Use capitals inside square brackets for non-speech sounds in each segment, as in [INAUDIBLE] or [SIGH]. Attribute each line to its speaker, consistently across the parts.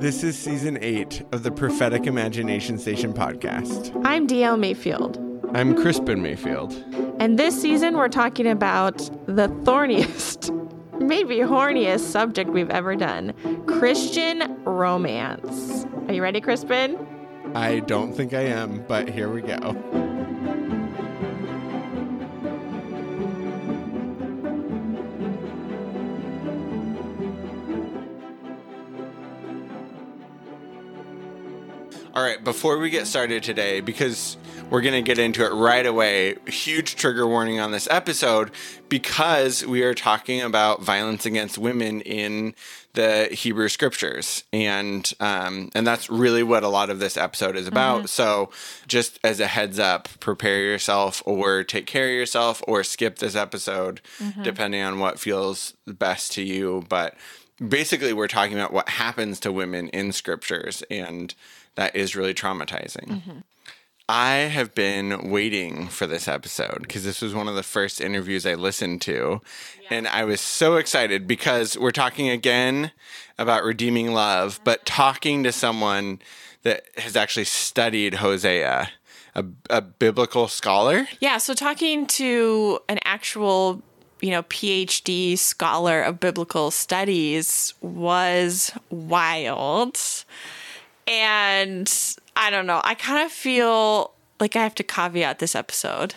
Speaker 1: This is season eight of the Prophetic Imagination Station podcast.
Speaker 2: I'm DL Mayfield.
Speaker 1: I'm Crispin Mayfield.
Speaker 2: And this season, we're talking about the thorniest, [LAUGHS] maybe horniest subject we've ever done Christian romance. Are you ready, Crispin?
Speaker 1: I don't think I am, but here we go. All right, before we get started today, because we're going to get into it right away, huge trigger warning on this episode because we are talking about violence against women in the Hebrew scriptures, and um, and that's really what a lot of this episode is about. Mm-hmm. So, just as a heads up, prepare yourself, or take care of yourself, or skip this episode, mm-hmm. depending on what feels best to you. But basically, we're talking about what happens to women in scriptures and that is really traumatizing. Mm-hmm. I have been waiting for this episode because this was one of the first interviews I listened to. Yeah. And I was so excited because we're talking again about redeeming love, mm-hmm. but talking to someone that has actually studied Hosea, a, a biblical scholar.
Speaker 2: Yeah. So talking to an actual you know, PhD scholar of biblical studies was wild. And I don't know. I kind of feel like I have to caveat this episode.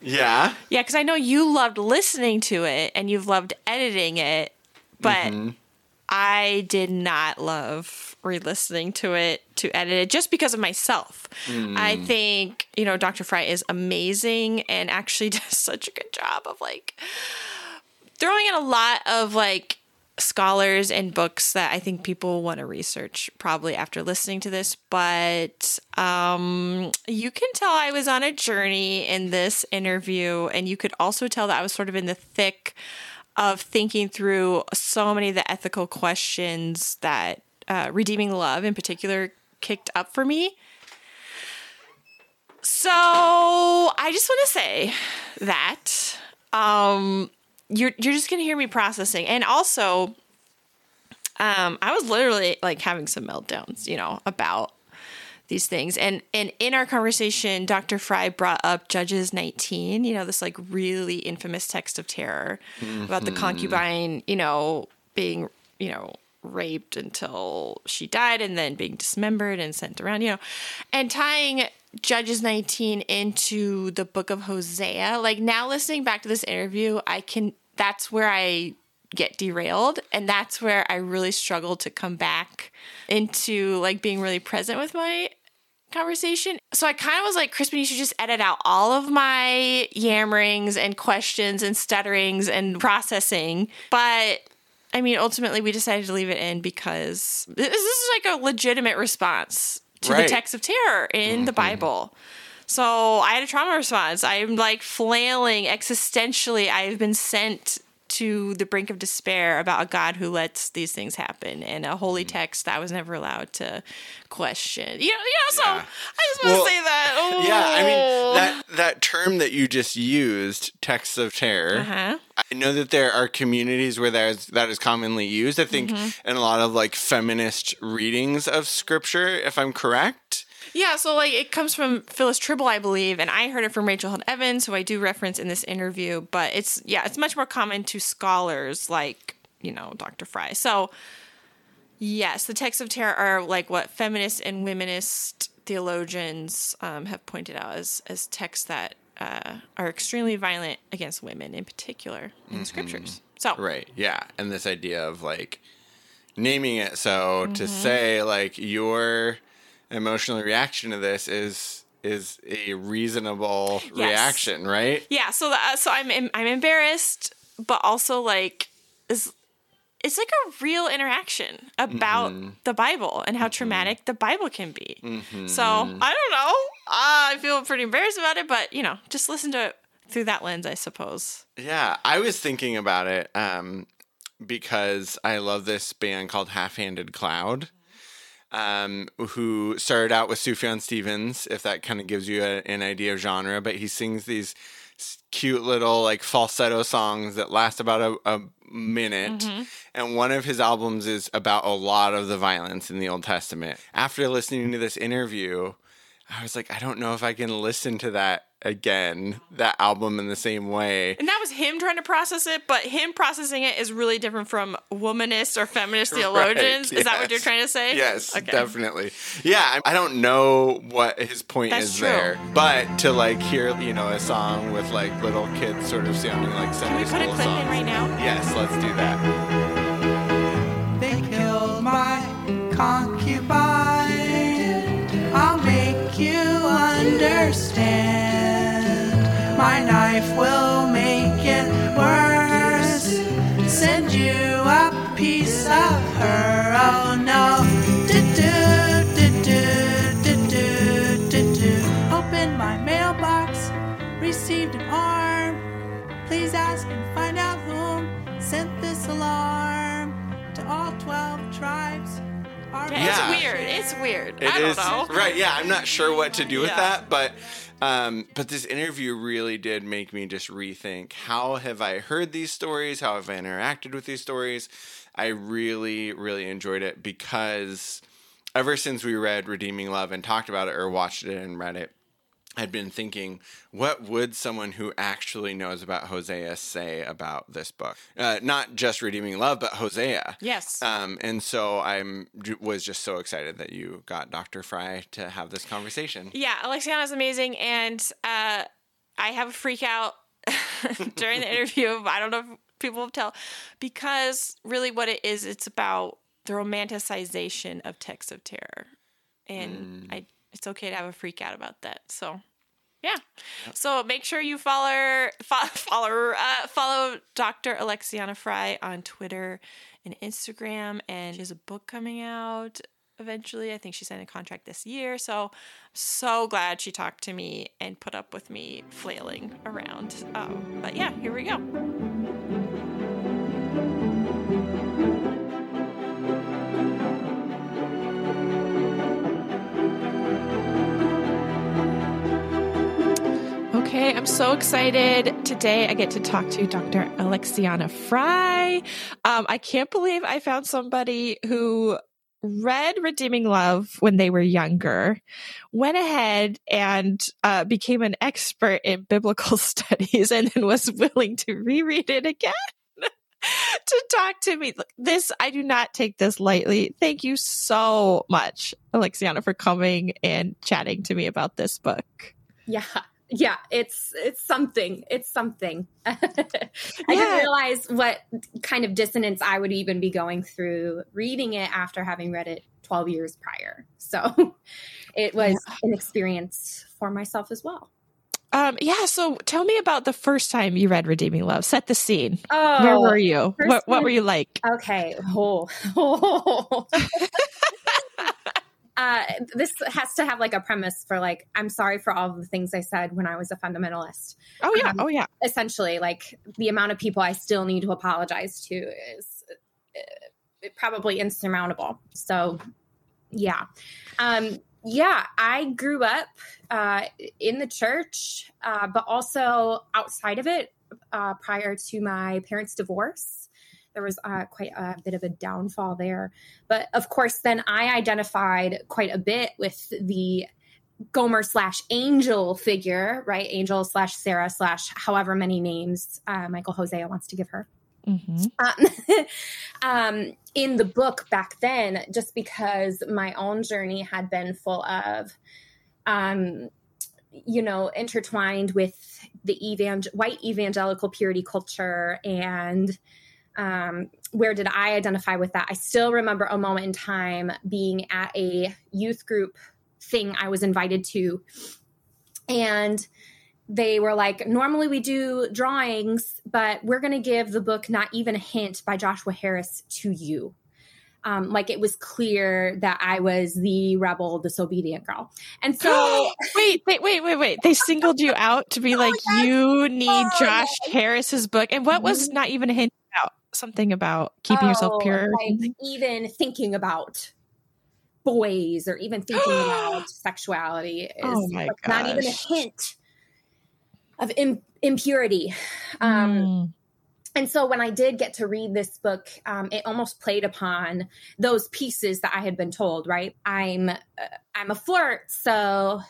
Speaker 1: Yeah.
Speaker 2: Yeah, because I know you loved listening to it and you've loved editing it, but mm-hmm. I did not love re listening to it to edit it just because of myself. Mm. I think, you know, Dr. Fry is amazing and actually [LAUGHS] does such a good job of like throwing in a lot of like scholars and books that I think people want to research probably after listening to this. But um, you can tell I was on a journey in this interview, and you could also tell that I was sort of in the thick of thinking through so many of the ethical questions that uh, Redeeming Love in particular kicked up for me. So I just want to say that um, you're you're just gonna hear me processing, and also, um, I was literally like having some meltdowns, you know, about these things. And and in our conversation, Dr. Fry brought up Judges 19, you know, this like really infamous text of terror mm-hmm. about the mm-hmm. concubine, you know, being, you know, raped until she died and then being dismembered and sent around, you know, and tying Judges 19 into the book of Hosea. Like now listening back to this interview, I can that's where I get derailed and that's where I really struggle to come back into like being really present with my conversation. So I kind of was like, Crispin, you should just edit out all of my yammerings and questions and stutterings and processing. But I mean, ultimately, we decided to leave it in because this is like a legitimate response to right. the text of terror in mm-hmm. the Bible. So I had a trauma response. I'm like flailing existentially. I've been sent to the brink of despair about a God who lets these things happen and a holy mm. text that I was never allowed to question. You know, yeah, so yeah. I just want well, to say that. Oh. [LAUGHS]
Speaker 1: Yeah, I mean that that term that you just used, texts of terror. Uh-huh. I know that there are communities where that is, that is commonly used. I think mm-hmm. in a lot of like feminist readings of scripture, if I'm correct.
Speaker 2: Yeah, so like it comes from Phyllis Trible, I believe, and I heard it from Rachel Held Evans, who I do reference in this interview. But it's yeah, it's much more common to scholars like you know Dr. Fry. So yes, the texts of terror are like what feminist and womanist theologians um, have pointed out as as texts that uh, are extremely violent against women, in particular in mm-hmm. scriptures. So
Speaker 1: right, yeah, and this idea of like naming it so mm-hmm. to say like your emotional reaction to this is is a reasonable yes. reaction, right?
Speaker 2: Yeah. So uh, so I'm I'm embarrassed, but also like is it's like a real interaction about mm-hmm. the Bible and how mm-hmm. traumatic the Bible can be. Mm-hmm. So I don't know. Uh, I feel pretty embarrassed about it, but you know, just listen to it through that lens, I suppose.
Speaker 1: Yeah, I was thinking about it um, because I love this band called Half Handed Cloud um, who started out with Sufjan Stevens, if that kind of gives you a, an idea of genre. But he sings these cute little like falsetto songs that last about a, a minute.
Speaker 2: Mm-hmm.
Speaker 1: And one of his albums is about a lot of the violence in the Old Testament. After listening to this interview, I was like, I don't know if I can listen to that again, that album in the same way.
Speaker 2: And that was him trying to process it, but him processing it is really different from womanists or feminist [LAUGHS] theologians. Is that what you're trying to say?
Speaker 1: Yes,
Speaker 2: Okay.
Speaker 1: definitely. Yeah, I I don't know what his point
Speaker 2: That's
Speaker 1: is
Speaker 2: true.
Speaker 1: there, but to like hear, you know, a song with like little kids sort of sounding like
Speaker 2: Can
Speaker 1: Sunday
Speaker 2: we put a clip
Speaker 1: songs.
Speaker 2: in right now?
Speaker 1: Yes, let's do that.
Speaker 3: They killed my concubine. Understand. My knife will make it worse. Send you a piece of her. Oh no. Do-do, do-do, do-do. Open my mailbox. Received an arm. Please ask and find out whom sent this alarm to all 12 tribes. Our
Speaker 2: Yeah,
Speaker 1: Yeah.
Speaker 2: It's weird. It's weird.
Speaker 1: It
Speaker 2: I don't
Speaker 1: is-
Speaker 2: know. [LAUGHS]
Speaker 1: right. Yeah, I'm not sure what to do with
Speaker 2: Yeah.
Speaker 1: that, but um, but this interview really did make me just rethink how have I heard these stories? How have I interacted with these stories? I really, really enjoyed it because ever since we read Redeeming Love and talked about it or watched it and read it, I'd been thinking, what would someone who actually knows about Hosea say about this book? Uh, not just Redeeming Love, but Hosea.
Speaker 2: Yes.
Speaker 1: Um, and so I'm was just so excited that you got Dr. Fry to have this conversation.
Speaker 2: Yeah, Alexiana's amazing, and uh, I have a freak out [LAUGHS] during the interview. I don't know if people will tell because really, what it is, it's about the romanticization of texts of terror, and I it's okay to have a freak out about that. So. Yeah. So make sure you follow fo- [LAUGHS] follow uh, follow Dr. Alexiana Fry on Twitter and Instagram and she has a book coming out eventually. I think she signed a contract this year. So I'm so glad she talked to me and put up with me flailing around. Um, but yeah, here we go. I'm so excited. Today I get to talk to Dr. Alexiana Fry. Um, I can't believe I found somebody who read Redeeming Love when they were younger, went ahead and uh, became an expert in biblical [LAUGHS] studies, and then was willing to reread it again. [LAUGHS] to talk to me. This, I do not take this lightly. Thank you so much, Alexiana, for coming and chatting to me about this book.
Speaker 4: Yeah. Yeah, it's it's something. It's something. [LAUGHS] I
Speaker 2: Yeah.
Speaker 4: didn't realize what kind of dissonance I would even be going through reading it after having read it 12 years prior. So [LAUGHS] it was an experience for myself as well.
Speaker 2: Um, yeah. So tell me about the first time you read Redeeming Love. Set the scene.
Speaker 4: Oh,
Speaker 2: Where were you? What What were you like?
Speaker 4: Okay. [LAUGHS] Oh. Uh, this has to have like a premise for like, I'm sorry for all the things I said when I was a fundamentalist.
Speaker 2: Oh yeah.
Speaker 4: um,
Speaker 2: Oh yeah.
Speaker 4: Essentially, like the amount of people I still need to apologize to is uh, probably insurmountable. So, yeah. Um, yeah, I grew up uh, in the church, uh, but also outside of it uh, prior to my parents' divorce. There was uh, quite a bit of a downfall there. But of course, then I identified quite a bit with the Gomer slash Angel figure, right? Angel slash Sarah slash however many names uh, Michael Hosea wants to give her
Speaker 2: hmm
Speaker 4: um, [LAUGHS] um, in the book back then, just because my own journey had been full of, um, you know, intertwined with the evang- white evangelical purity culture and um, where did I identify with that? I still remember a moment in time being at a youth group thing I was invited to. And they were like, normally we do drawings, but we're going to give the book Not Even a Hint by Joshua Harris to you. Um, like it was clear that I was the rebel, disobedient girl. And so, [GASPS]
Speaker 2: wait, wait, wait, wait, wait. They singled you out to be [LAUGHS] like,
Speaker 4: yes.
Speaker 2: you need
Speaker 4: Oh,
Speaker 2: Josh Harris's book. And what was not even a hint? Something about keeping yourself
Speaker 4: oh,
Speaker 2: pure.
Speaker 4: like even thinking about boys or even thinking [GASPS] about sexuality is
Speaker 2: Oh
Speaker 4: like not even a hint. of Im- impurity. Um, mm. And so when I did get to read this book, um, it almost played upon those pieces that I had been told. Right, I'm uh, I'm a flirt, so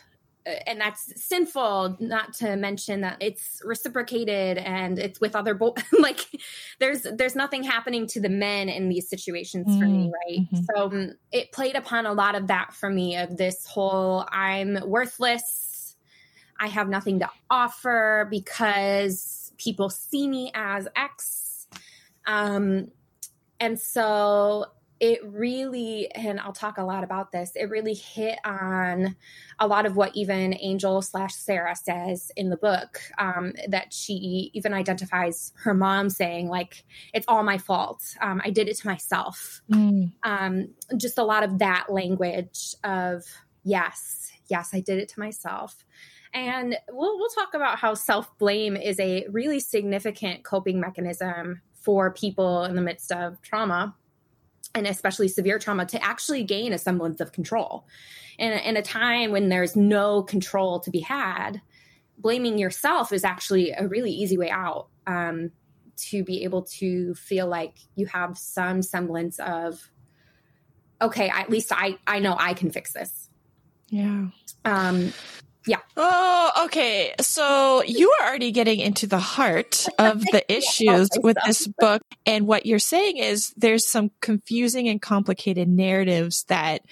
Speaker 4: and that's sinful not to mention that it's reciprocated and it's with other boys [LAUGHS] like there's there's nothing happening to the men in these situations mm, for me mm, right mm-hmm. so um, it played upon a lot of that for me of this whole i'm worthless i have nothing to offer because people see me as x um and so it really, and I'll talk a lot about this, it really hit on a lot of what even Angel slash Sarah says in the book. Um, that she even identifies her mom saying, like, it's all my fault. Um, I did it to myself. Mm. Um, just a lot of that language of, yes, yes, I did it to myself. And we'll, we'll talk about how self blame is a really significant coping mechanism for people in the midst of trauma and especially severe trauma to actually gain a semblance of control. And in a time when there's no control to be had, blaming yourself is actually a really easy way out um, to be able to feel like you have some semblance of, okay, at least I I know I can fix this.
Speaker 2: Yeah.
Speaker 4: Um, yeah.
Speaker 2: Oh, okay. So you are already getting into the heart of [LAUGHS] the issues with this book. And what you're saying is there's some confusing and complicated narratives that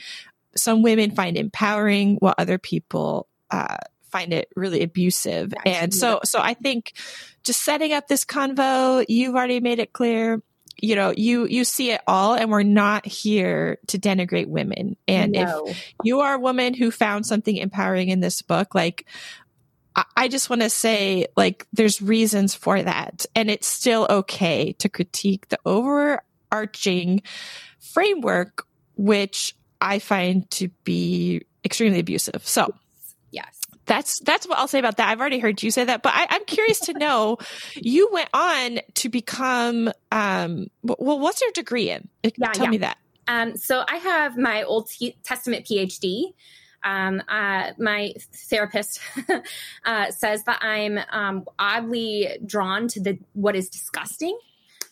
Speaker 2: some women find empowering while other people uh, find it really abusive. and so, so I think just setting up this convo, you've already made it clear you know, you, you see it all and we're not here to denigrate women. And no. if you are a woman who found something empowering in this book, like, I just want to say, like, there's reasons for that. And it's still okay to critique the overarching framework, which I find to be extremely abusive. So,
Speaker 4: yes
Speaker 2: that's that's what I'll say about that. I've already heard you say that, but I, am curious to know. You went on to become um, well. What's your degree in? Yeah, Tell
Speaker 4: yeah.
Speaker 2: me that.
Speaker 4: Um, so I have my Old Testament PhD. Um, uh, my therapist [LAUGHS] uh, says that I'm um, oddly drawn to the what is disgusting,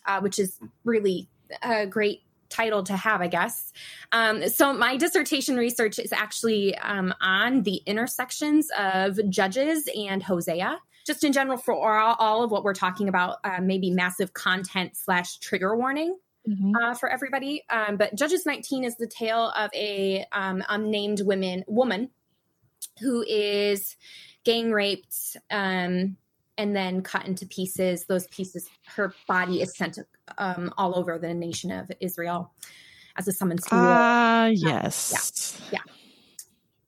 Speaker 4: uh, which is really a great title to have, I guess. Um, so my dissertation research is actually um, on the intersections of Judges and Hosea. Just in general, for all, all of what we're talking about, uh, maybe massive content slash trigger warning. Mm-hmm. Uh, for everybody, um, but Judges 19 is the tale of a um, unnamed woman woman who is gang raped um, and then cut into pieces. Those pieces, her body is sent um, all over the nation of Israel as a summons to
Speaker 2: Ah, uh, yes.
Speaker 4: Yeah. Yeah.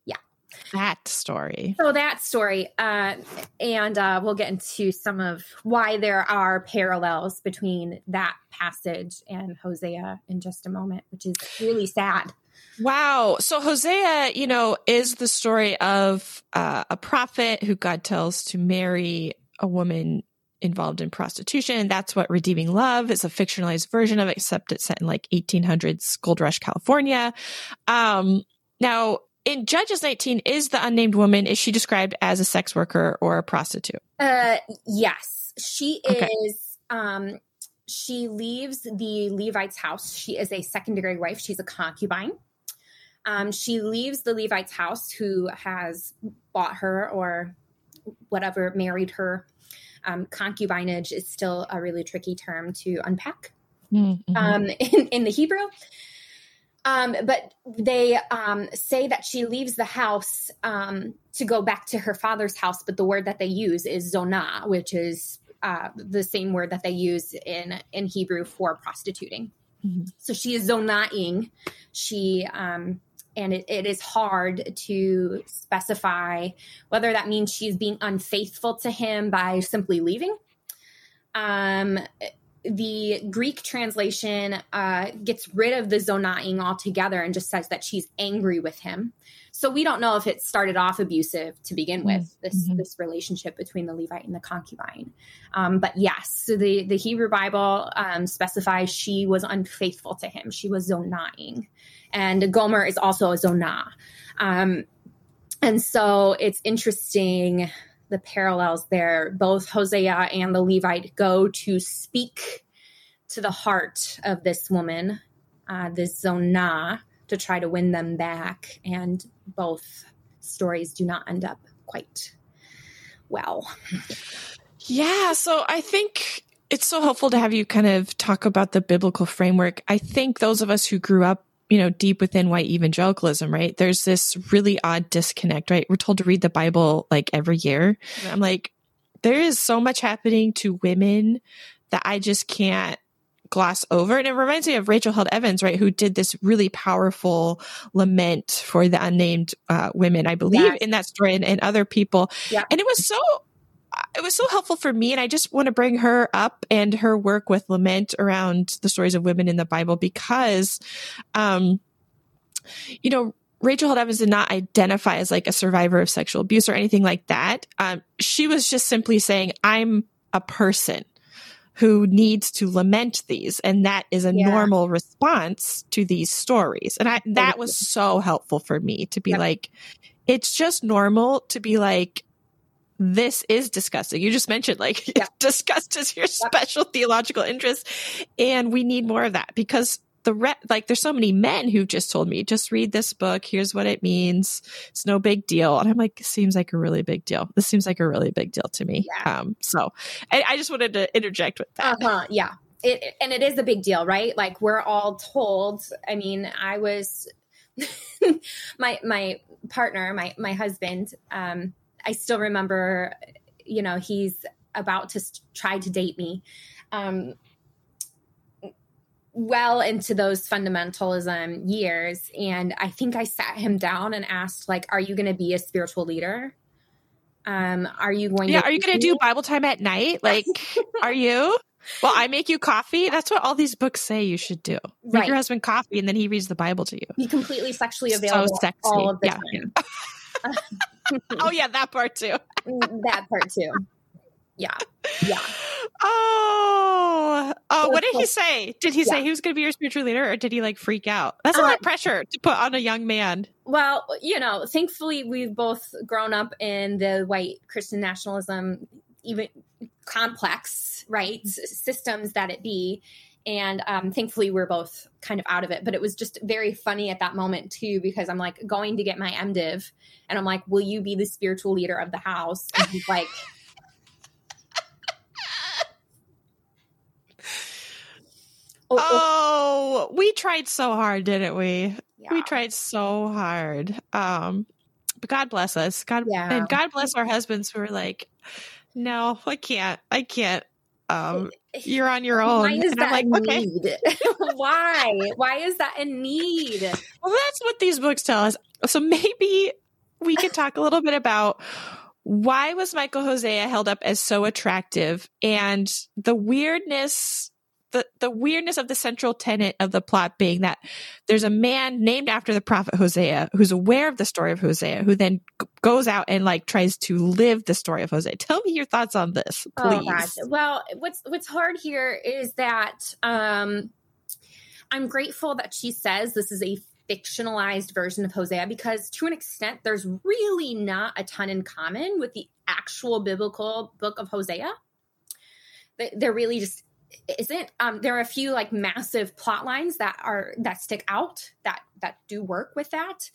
Speaker 4: Yeah.
Speaker 2: That story.
Speaker 4: So that story, uh, and uh, we'll get into some of why there are parallels between that passage and Hosea in just a moment, which is really sad.
Speaker 2: Wow. So Hosea, you know, is the story of uh, a prophet who God tells to marry a woman involved in prostitution. That's what Redeeming Love is a fictionalized version of, except it's set in like 1800s Gold Rush, California. Um, now, in Judges 19, is the unnamed woman, is she described as a sex worker or a prostitute?
Speaker 4: Uh, yes, she okay. is. Um, she leaves the Levite's house. She is a second degree wife. She's a concubine. Um, she leaves the Levite's house who has bought her or whatever married her um, concubinage is still a really tricky term to unpack mm-hmm. um, in, in, the Hebrew. Um, but they um, say that she leaves the house um, to go back to her father's house, but the word that they use is zonah, which is uh, the same word that they use in in Hebrew for prostituting. Mm-hmm. So she is zonahing. She um, and it, it is hard to specify whether that means she's being unfaithful to him by simply leaving. Um, the Greek translation uh, gets rid of the zonahing altogether and just says that she's angry with him. So we don't know if it started off abusive to begin with mm-hmm. this mm-hmm. this relationship between the Levite and the concubine. Um, but yes, so the the Hebrew Bible um, specifies she was unfaithful to him. She was zonahing, and Gomer is also a zonah. Um, and so it's interesting the parallels there. Both Hosea and the Levite go to speak to the heart of this woman, uh, this Zonah, to try to win them back. And both stories do not end up quite well.
Speaker 2: Yeah. So I think it's so helpful to have you kind of talk about the biblical framework. I think those of us who grew up you know, deep within white evangelicalism, right? There's this really odd disconnect, right? We're told to read the Bible like every year. I'm like, there is so much happening to women that I just can't gloss over. And it reminds me of Rachel Held Evans, right? Who did this really powerful lament for the unnamed uh, women, I believe, in that story and, and other people. Yeah. And it was so it was so helpful for me and i just want to bring her up and her work with lament around the stories of women in the bible because um you know Rachel Held Evans did not identify as like a survivor of sexual abuse or anything like that. Um, she was just simply saying, I'm a person who needs to lament these. And that is a yeah. normal response to these stories. And I, that was so helpful for me to be yep. like, it's just normal to be like, this is disgusting. You just mentioned like [LAUGHS] yeah. disgust is your special theological interest. And we need more of that because the re- like there's so many men who've just told me just read this book. Here's what it means. It's no big deal. And i'm like seems like a really big deal. This seems like a really big deal to me. Yeah. um so I, I, just wanted to interject with that.
Speaker 4: Uh-huh. Yeah. It, and it is a big deal right? Like we're all told i mean i was [LAUGHS] my my partner my my husband um I still remember, you know, he's about to try to date me. Um, well into those fundamentalism years and i think i sat him down and asked like are you going to be a spiritual leader um are you going
Speaker 2: yeah to are you going to do bible time at night like [LAUGHS] are you well i make you coffee that's what all these books say you should do make right. your husband coffee and then he reads the bible to you
Speaker 4: be completely sexually available so sexy. all of the yeah, time yeah. [LAUGHS]
Speaker 2: oh yeah, that part too. [LAUGHS]
Speaker 4: That part too. Yeah. Yeah.
Speaker 2: Oh. Oh, what did he say? Did he yeah. say he was going to be your spiritual leader or did he like freak out? That's a lot of uh, pressure to put on a young man.
Speaker 4: Well, you know, thankfully we've both grown up in the white Christian nationalism even complex, right? Systems that it be and um, thankfully we're both kind of out of it but it was just very funny at that moment too because i'm like going to get my mdiv and i'm like will you be the spiritual leader of the house and he's like
Speaker 2: oh, oh, oh, we tried so hard didn't we yeah. we tried so hard um but god bless us god yeah. and god bless our husbands who are like no i can't i can't um, you're on your own.
Speaker 4: Why is and that like, okay. need? [LAUGHS] Why? Why is that a need?
Speaker 2: Well, that's what these books tell us. So maybe we could talk a little bit about why was Michael Hosea held up as so attractive and the weirdness the, the weirdness of the central tenet of the plot being that there's a man named after the prophet Hosea who's aware of the story of Hosea, who then g- goes out and like tries to live the story of Hosea. Tell me your thoughts on this, oh, please.
Speaker 4: Oh, well, what's what's hard here is that um, I'm grateful that she says this is a fictionalized version of Hosea because to an extent there's really not a ton in common with the actual biblical book of Hosea. They're really just isn't um, there are a few like massive plot lines that are that stick out that that do work with that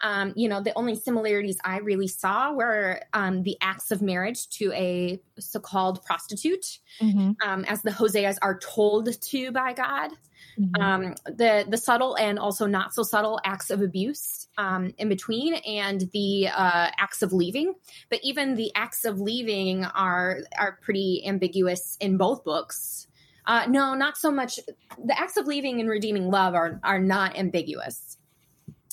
Speaker 4: um, you know the only similarities i really saw were um, the acts of marriage to a so-called prostitute mm-hmm. Um, as the hoseas are told to by god mm-hmm. Um, the the subtle and also not so subtle acts of abuse um, in between and the uh, acts of leaving but even the acts of leaving are are pretty ambiguous in both books uh, no, not so much. The acts of leaving and redeeming love are are not ambiguous.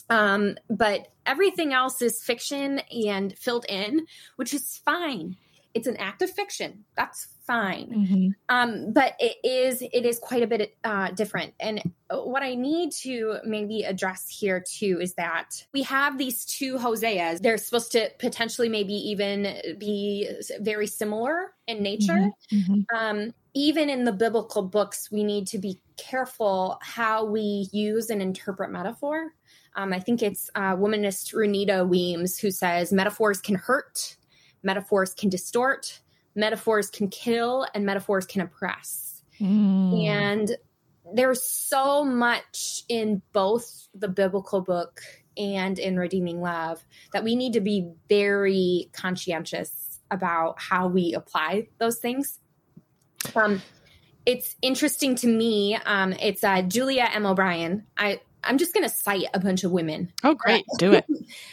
Speaker 4: Um, but everything else is fiction and filled in, which is fine. It's an act of fiction. That's fine. Mm-hmm. Um, but it is it is quite a bit uh, different. And what I need to maybe address here too is that we have these two Hoseas. They're supposed to potentially maybe even be very similar in nature. Mm-hmm. Mm-hmm. Um, even in the biblical books, we need to be careful how we use and interpret metaphor. Um, I think it's uh, womanist Renita Weems who says metaphors can hurt, metaphors can distort, metaphors can kill, and metaphors can oppress.
Speaker 2: Mm.
Speaker 4: And there's so much in both the biblical book and in Redeeming Love that we need to be very conscientious about how we apply those things. Um, it's interesting to me. Um, it's uh, Julia M. O'Brien. I I'm just going to cite a bunch of women.
Speaker 2: Oh, great. [LAUGHS] Do it.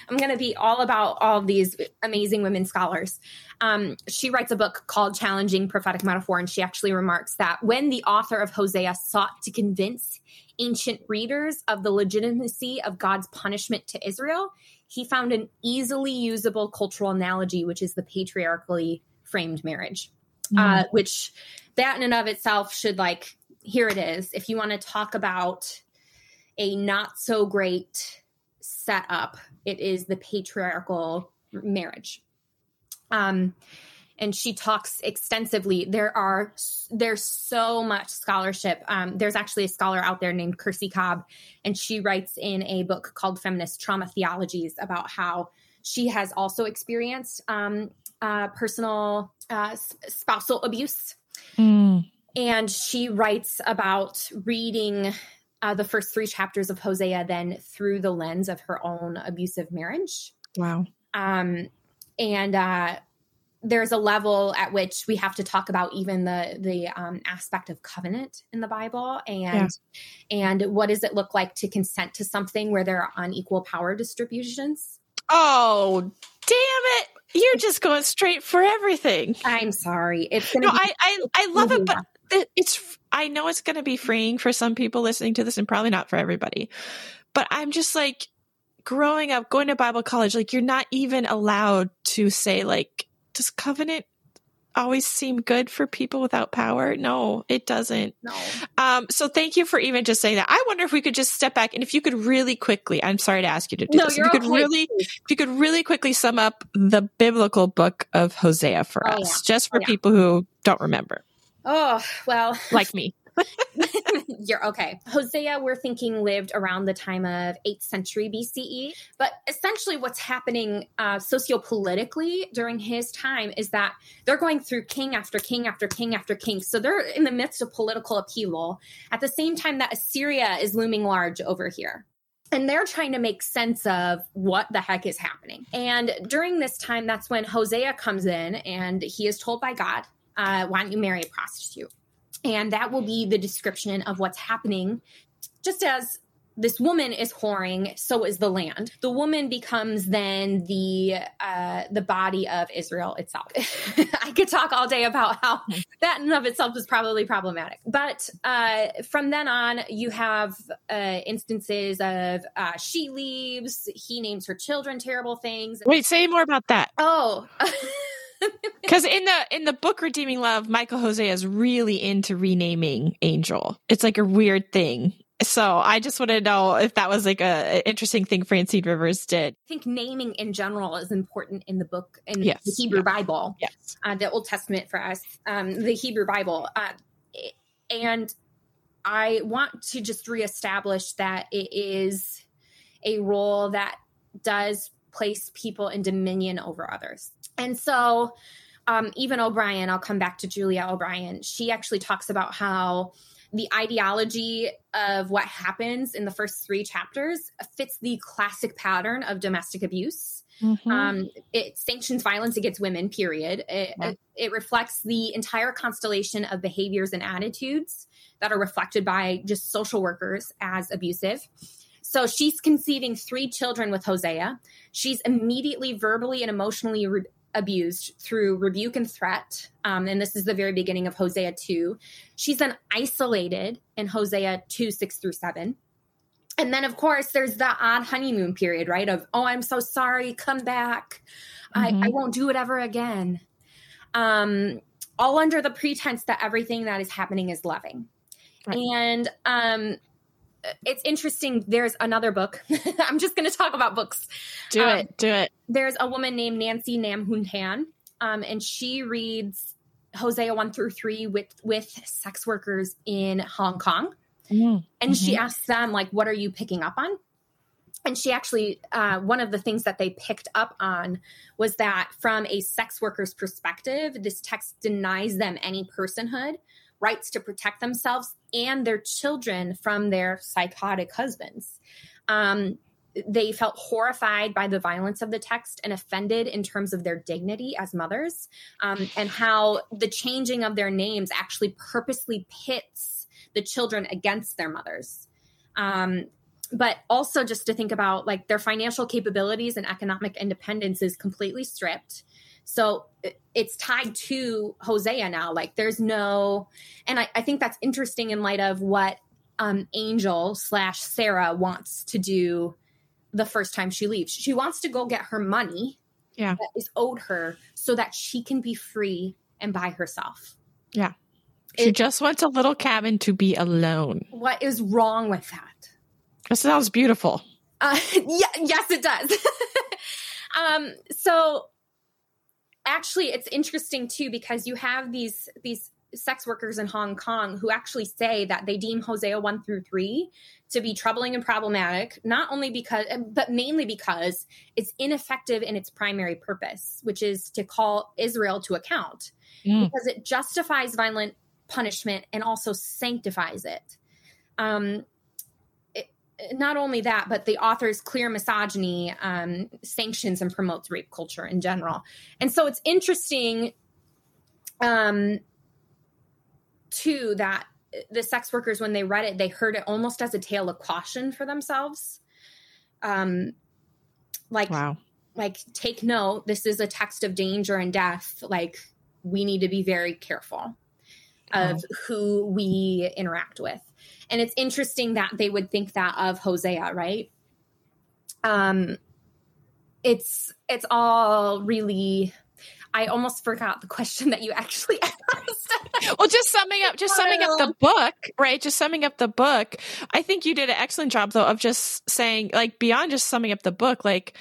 Speaker 4: I'm going to be all about all these amazing women scholars. Um, she writes a book called Challenging Prophetic Metaphor, and she actually remarks that when the author of Hosea sought to convince ancient readers of the legitimacy of God's punishment to Israel, he found an easily usable cultural analogy, which is the patriarchally framed marriage, uh, which that in and of itself should like, here it is. If you want to talk about a not so great setup. It is the patriarchal marriage. Um, and she talks extensively. There are there's so much scholarship. Um, there's actually a scholar out there named Kirsi Cobb, and she writes in a book called Feminist Trauma Theologies about how she has also experienced um, uh, personal uh, spousal abuse.
Speaker 2: Mm.
Speaker 4: And she writes about reading uh, the first three chapters of Hosea then through the lens of her own abusive marriage.
Speaker 2: Wow.
Speaker 4: Um, and uh, there's a level at which we have to talk about even the the um, aspect of covenant in the Bible and and what does it look like to consent to something where there are unequal power distributions.
Speaker 2: Oh, damn it. You're just going straight for everything.
Speaker 4: I'm sorry. It's gonna
Speaker 2: No,
Speaker 4: be
Speaker 2: I, I, I love it, but it's, I know it's going to be freeing for some people listening to this and probably not for everybody. But I'm just like, growing up, going to Bible college, like, you're not even allowed to say, like, does covenant always seem good for people without power? No, it doesn't.
Speaker 4: no.
Speaker 2: Um, so thank you for even just saying that. I wonder if we could just step back and if you could really quickly, I'm sorry to ask you to do
Speaker 4: No,
Speaker 2: this.
Speaker 4: you're
Speaker 2: if you could
Speaker 4: okay.
Speaker 2: really, if you could really quickly sum up the biblical book of Hosea for
Speaker 4: Oh,
Speaker 2: us, just for
Speaker 4: Oh, yeah.
Speaker 2: people who don't remember,
Speaker 4: Oh well,
Speaker 2: like me. [LAUGHS]
Speaker 4: You're okay. Hosea, we're thinking lived around the time of 8th century BCE. But essentially, what's happening uh, sociopolitically during his time is that they're going through king after king after king after king. So they're in the midst of political upheaval at the same time that Assyria is looming large over here. And they're trying to make sense of what the heck is happening. And during this time, that's when Hosea comes in and he is told by God, uh, Why don't you marry a prostitute? And that will be the description of what's happening. Just as this woman is whoring, so is the land. The woman becomes then the uh, the body of Israel itself. [LAUGHS] I could talk all day about how that in and of itself is probably problematic. But uh, from then on, you have uh, instances of uh, she leaves. He names her children terrible things.
Speaker 2: Wait, say more about that.
Speaker 4: Oh. [LAUGHS] [LAUGHS]
Speaker 2: Because in the in the book Redeeming Love, Michael Hosea is really into renaming Angel. It's like a weird thing. So I just want to know if that was like a, an interesting thing Francine Rivers did.
Speaker 4: I think naming in general is important in the book in
Speaker 2: Yes,
Speaker 4: the Hebrew
Speaker 2: yeah.
Speaker 4: Bible,
Speaker 2: Yes.
Speaker 4: uh, the Old Testament for us, um, the Hebrew Bible, uh, and I want to just reestablish that it is a role that does place people in dominion over others, and so um, even O'Brien, I'll come back to Julia O'Brien. She actually talks about how the ideology of what happens in the first three chapters fits the classic pattern of domestic abuse.
Speaker 2: Mhm.
Speaker 4: Um, it sanctions violence against women, period. It,
Speaker 2: Yeah.
Speaker 4: it, it reflects the entire constellation of behaviors and attitudes that are reflected by just social workers as abusive. So she's conceiving three children with Hosea. She's immediately verbally and emotionally re- abused through rebuke and threat. Um, and this is the very beginning of Hosea 2. She's then isolated in Hosea 2 6 through 7. And then, of course, there's the odd honeymoon period, right? Of, oh, I'm so sorry, come back. I,
Speaker 2: Mhm.
Speaker 4: I won't do it ever again. Um, all under the pretense that everything that is happening is loving.
Speaker 2: Right.
Speaker 4: And um, it's interesting. There's another book. [LAUGHS] I'm just going to talk about books.
Speaker 2: do
Speaker 4: um,
Speaker 2: it. Do it.
Speaker 4: There's a woman named Nancy Namhoon Tan, um, and she reads Hosea 1 through 3 with, with sex workers in Hong Kong and she asks them like what are you picking up on and she actually uh, one of the things that they picked up on was that from a sex worker's perspective this text denies them any personhood rights to protect themselves and their children from their psychotic husbands. Um, they felt horrified by the violence of the text and offended in terms of their dignity as mothers um, and how the changing of their names actually purposely pits the children against their mothers. Um, but also just to think about like their financial capabilities and economic independence is completely stripped so it's tied to hosea now like there's no and I, I think that's interesting in light of what um, angel slash sarah wants to do the first time she leaves. She wants to go get her money
Speaker 2: yeah.
Speaker 4: that is owed her so that she can be free and by herself.
Speaker 2: Yeah. She it, just wants a little cabin to be alone.
Speaker 4: What is wrong with that?
Speaker 2: That sounds beautiful.
Speaker 4: Uh, [LAUGHS] yeah, yes, it does. [LAUGHS] um, so actually, it's interesting too because you have these these sex workers in Hong Kong who actually say that they deem Hosea 1 through 3 to be troubling and problematic, not only because, but mainly because it's ineffective in its primary purpose, which is to call Israel to account, mm. because it justifies violent punishment and also sanctifies it. Um, not only that, but the author's clear misogyny um, sanctions and promotes rape culture in general. And so it's interesting um, too that the sex workers when they read it they heard it almost as a tale of caution for themselves um like
Speaker 2: wow
Speaker 4: like take note this is a text of danger and death like we need to be very careful of oh. who we interact with and it's interesting that they would think that of hosea right um it's it's all really I almost forgot the question that you actually [LAUGHS] asked.
Speaker 2: well, just summing up, just summing up the book, right? Just summing up the book. I think you did an excellent job, though, of just saying, like, beyond just summing up the book, like,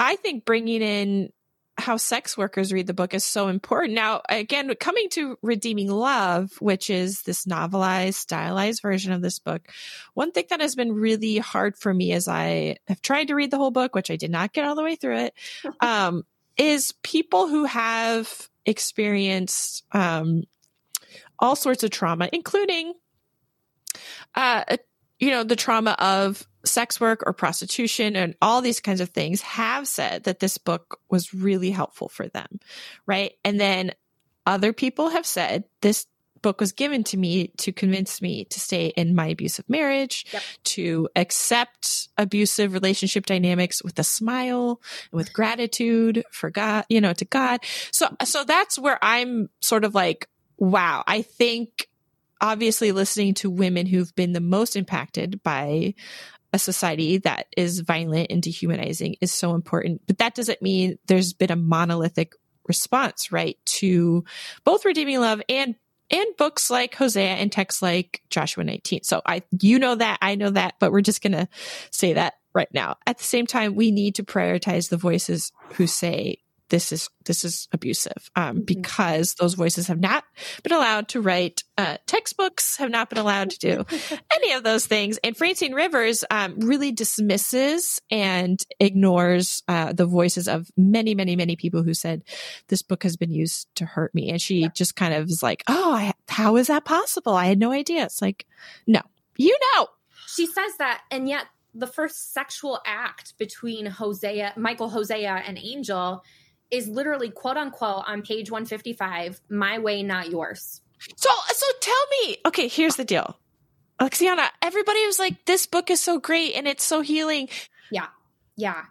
Speaker 2: I think bringing in how sex workers read the book is so important. Now, again, coming to Redeeming Love, which is this novelized, stylized version of this book, one thing that has been really hard for me as I have tried to read the whole book, which I did not get all the way through it, [LAUGHS] um, is people who have experienced um, all sorts of trauma, including, uh, you know, the trauma of sex work or prostitution and all these kinds of things, have said that this book was really helpful for them, right? And then other people have said this book was given to me to convince me to stay in my abusive marriage, yep. to accept abusive relationship dynamics with a smile, with gratitude for God, you know, to God. So, so that's where I'm sort of like, wow, I think obviously listening to women who've been the most impacted by a society that is violent and dehumanizing is so important. But that doesn't mean there's been a monolithic response, right, to both redeeming love and and books like Hosea and texts like Joshua 19. So I, you know that, I know that, but we're just going to say that right now. At the same time, we need to prioritize the voices who say this is this is abusive um, mm-hmm. because those voices have not been allowed to write uh, textbooks, have not been allowed to do [LAUGHS] any of those things. And Francine Rivers um, really dismisses and ignores uh, the voices of many, many, many people who said this book has been used to hurt me, and she yeah. just kind of is like, "Oh, I, how is that possible? I had no idea." It's like, no, you know.
Speaker 4: She says that, and yet the first sexual act between Hosea, Michael Hosea, and Angel is literally quote unquote on page 155 my way not yours.
Speaker 2: So so tell me okay here's the deal. Alexiana everybody was like this book is so great and it's so healing.
Speaker 4: Yeah yeah.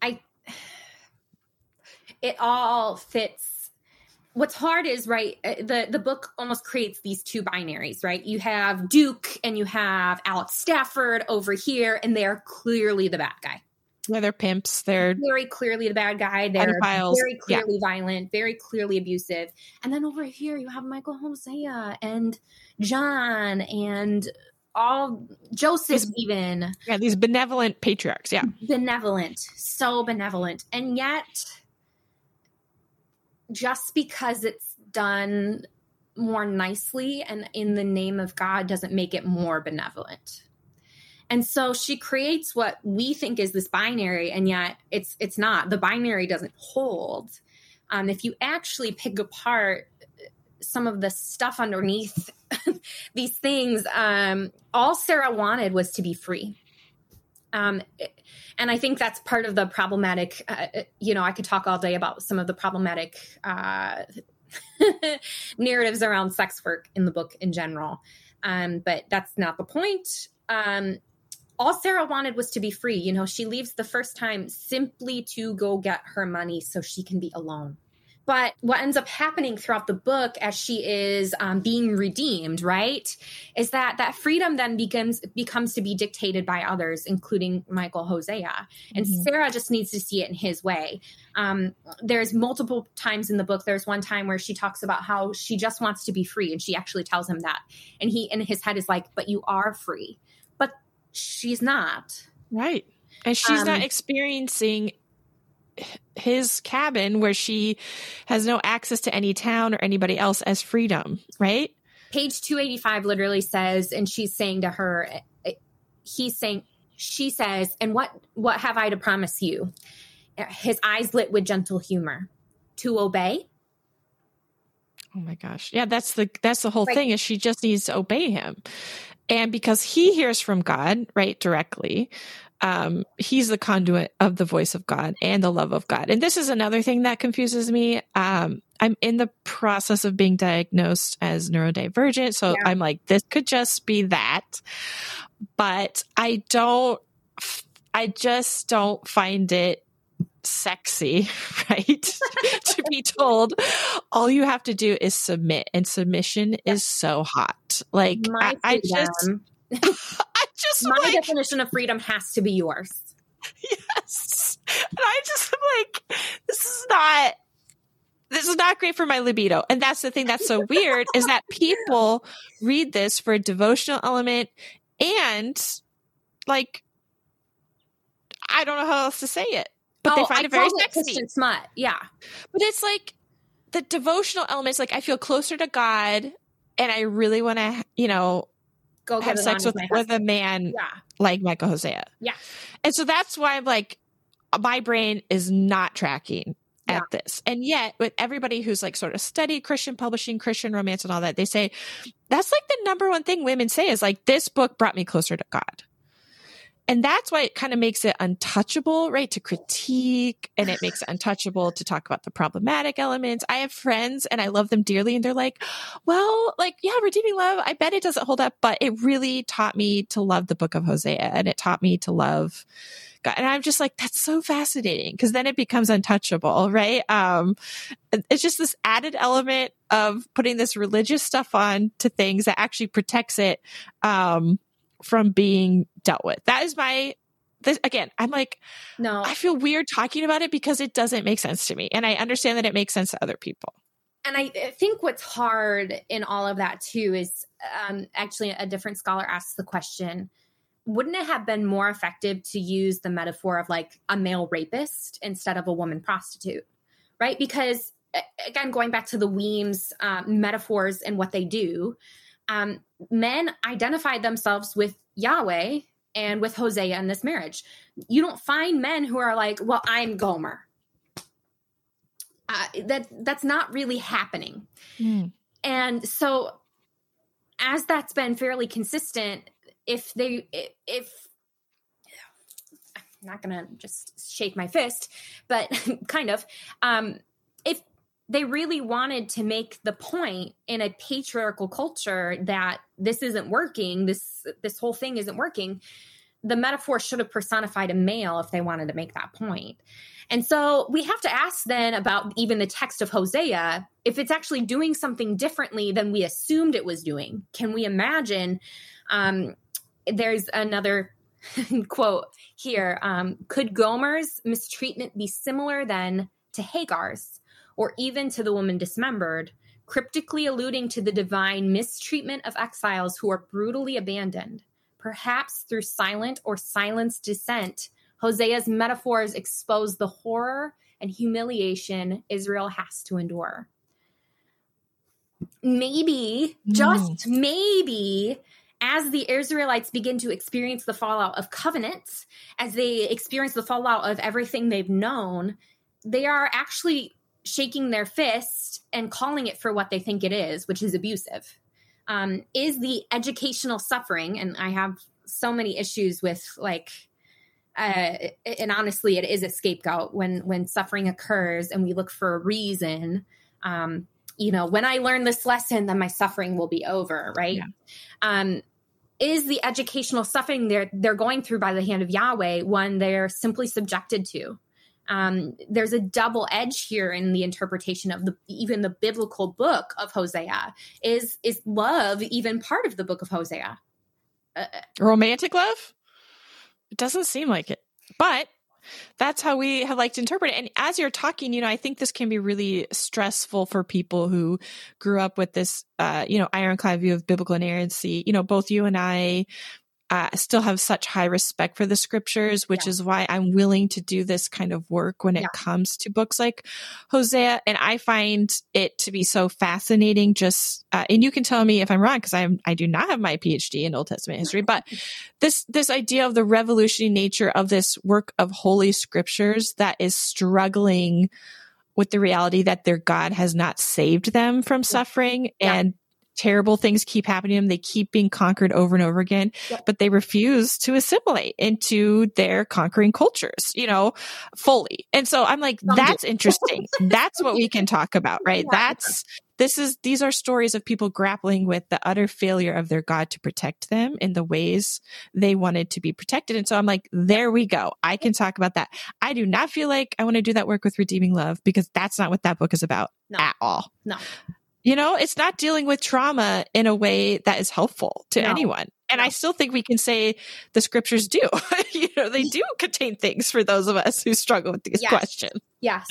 Speaker 4: I [SIGHS] it all fits. What's hard is right uh, the the book almost creates these two binaries right? You have duke and you have alex stafford over here and they're clearly the bad guy
Speaker 2: yeah, they're pimps. They're
Speaker 4: very clearly the bad guy. They're pedophiles. very clearly yeah. violent, very clearly abusive. And then over here, you have Michael Hosea and John and all Joseph, these, even.
Speaker 2: Yeah, these benevolent patriarchs. Yeah.
Speaker 4: Benevolent. So benevolent. And yet, just because it's done more nicely and in the name of God doesn't make it more benevolent. And so she creates what we think is this binary, and yet it's it's not. The binary doesn't hold. Um, if you actually pick apart some of the stuff underneath [LAUGHS] these things, um, all Sarah wanted was to be free. Um, and I think that's part of the problematic. Uh, you know, I could talk all day about some of the problematic uh, [LAUGHS] narratives around sex work in the book in general. Um, but that's not the point. Um, all Sarah wanted was to be free. You know, she leaves the first time simply to go get her money so she can be alone. But what ends up happening throughout the book as she is um, being redeemed, right, is that that freedom then becomes becomes to be dictated by others, including Michael Hosea, and mm-hmm. Sarah just needs to see it in his way. Um, there's multiple times in the book. There's one time where she talks about how she just wants to be free, and she actually tells him that, and he in his head is like, "But you are free," she's not.
Speaker 2: Right. And she's um, not experiencing his cabin where she has no access to any town or anybody else as freedom, right?
Speaker 4: Page 285 literally says, and she's saying to her, he's saying, she says, and what what have I to promise you? His eyes lit with gentle humor. To obey.
Speaker 2: Oh my gosh. Yeah, that's the that's the whole right. thing is she just needs to obey him. And because he hears from God, right, directly, um, he's the conduit of the voice of God and the love of God. And this is another thing that confuses me. Um, I'm in the process of being diagnosed as neurodivergent. So yeah. I'm like, this could just be that. But I don't, I just don't find it sexy, [LAUGHS] right? to be told all you have to do is submit, and submission yeah. is so hot. Like, I, I just. [LAUGHS] I just
Speaker 4: my like, definition of freedom has to be yours.
Speaker 2: Yes, and I just am like, this is not. This is not great for my libido. And that's the thing that's so [LAUGHS] weird is that people read this for a devotional element and like I don't know how else to say it. But oh, they find I it very sexy.
Speaker 4: It smut. Yeah.
Speaker 2: But it's like the devotional elements, like I feel closer to God and I really want to, you know, go have sex with, with a man yeah. like Michael Hosea.
Speaker 4: Yeah.
Speaker 2: And so that's why I'm like, my brain is not tracking at this. And yet, with everybody who's like sort of studied Christian publishing, Christian romance, and all that, they say that's like the number one thing women say is like, this book brought me closer to God. And that's why it kind of makes it untouchable, right? To critique and it makes it untouchable to talk about the problematic elements. I have friends and I love them dearly and they're like, well, like, yeah, redeeming love. I bet it doesn't hold up, but it really taught me to love the book of Hosea and it taught me to love God. And I'm just like, that's so fascinating because then it becomes untouchable, right? Um, it's just this added element of putting this religious stuff on to things that actually protects it. Um, from being dealt with. That is my this again, I'm like, no, I feel weird talking about it because it doesn't make sense to me. And I understand that it makes sense to other people.
Speaker 4: And I think what's hard in all of that too is um, actually a different scholar asks the question wouldn't it have been more effective to use the metaphor of like a male rapist instead of a woman prostitute? Right? Because again, going back to the Weems um, metaphors and what they do, um, men identified themselves with Yahweh and with Hosea in this marriage. You don't find men who are like, "Well, I'm Gomer." Uh, that that's not really happening. Mm. And so, as that's been fairly consistent, if they if I'm not gonna just shake my fist, but [LAUGHS] kind of, um, they really wanted to make the point in a patriarchal culture that this isn't working this this whole thing isn't working the metaphor should have personified a male if they wanted to make that point. And so we have to ask then about even the text of hosea if it's actually doing something differently than we assumed it was doing. Can we imagine um, there's another [LAUGHS] quote here um, could gomer's mistreatment be similar then to hagar's or even to the woman dismembered, cryptically alluding to the divine mistreatment of exiles who are brutally abandoned. Perhaps through silent or silenced dissent, Hosea's metaphors expose the horror and humiliation Israel has to endure. Maybe, mm. just maybe, as the Israelites begin to experience the fallout of covenants, as they experience the fallout of everything they've known, they are actually shaking their fist and calling it for what they think it is, which is abusive. Um, is the educational suffering, and I have so many issues with like uh, and honestly, it is a scapegoat when when suffering occurs and we look for a reason. Um, you know, when I learn this lesson, then my suffering will be over, right? Yeah. Um, is the educational suffering they're they're going through by the hand of Yahweh one they're simply subjected to? Um, there's a double edge here in the interpretation of the even the biblical book of Hosea. Is is love even part of the book of Hosea?
Speaker 2: Uh, Romantic love? It doesn't seem like it. But that's how we have liked to interpret it. And as you're talking, you know, I think this can be really stressful for people who grew up with this, uh, you know, ironclad view of biblical inerrancy. You know, both you and I uh, still have such high respect for the scriptures, which yeah. is why I'm willing to do this kind of work when it yeah. comes to books like Hosea. And I find it to be so fascinating. Just uh, and you can tell me if I'm wrong because I'm I do not have my PhD in Old Testament history, but [LAUGHS] this this idea of the revolutionary nature of this work of holy scriptures that is struggling with the reality that their God has not saved them from suffering yeah. and terrible things keep happening to them. They keep being conquered over and over again, yep. but they refuse to assimilate into their conquering cultures, you know, fully. And so I'm like, Some that's do. interesting. that's what we can talk about, right? [LAUGHS] Yeah. That's, this is, these are stories of people grappling with the utter failure of their God to protect them in the ways they wanted to be protected. And so I'm like, there we go. I can talk about that. I do not feel like I want to do that work with Redeeming Love because that's not what that book is about no. at all.
Speaker 4: No.
Speaker 2: You know, it's not dealing with trauma in a way that is helpful to no. anyone. And no. I still think we can say the scriptures do. [LAUGHS] you know, they do contain things for those of us who struggle with these
Speaker 4: yes.
Speaker 2: questions.
Speaker 4: Yes.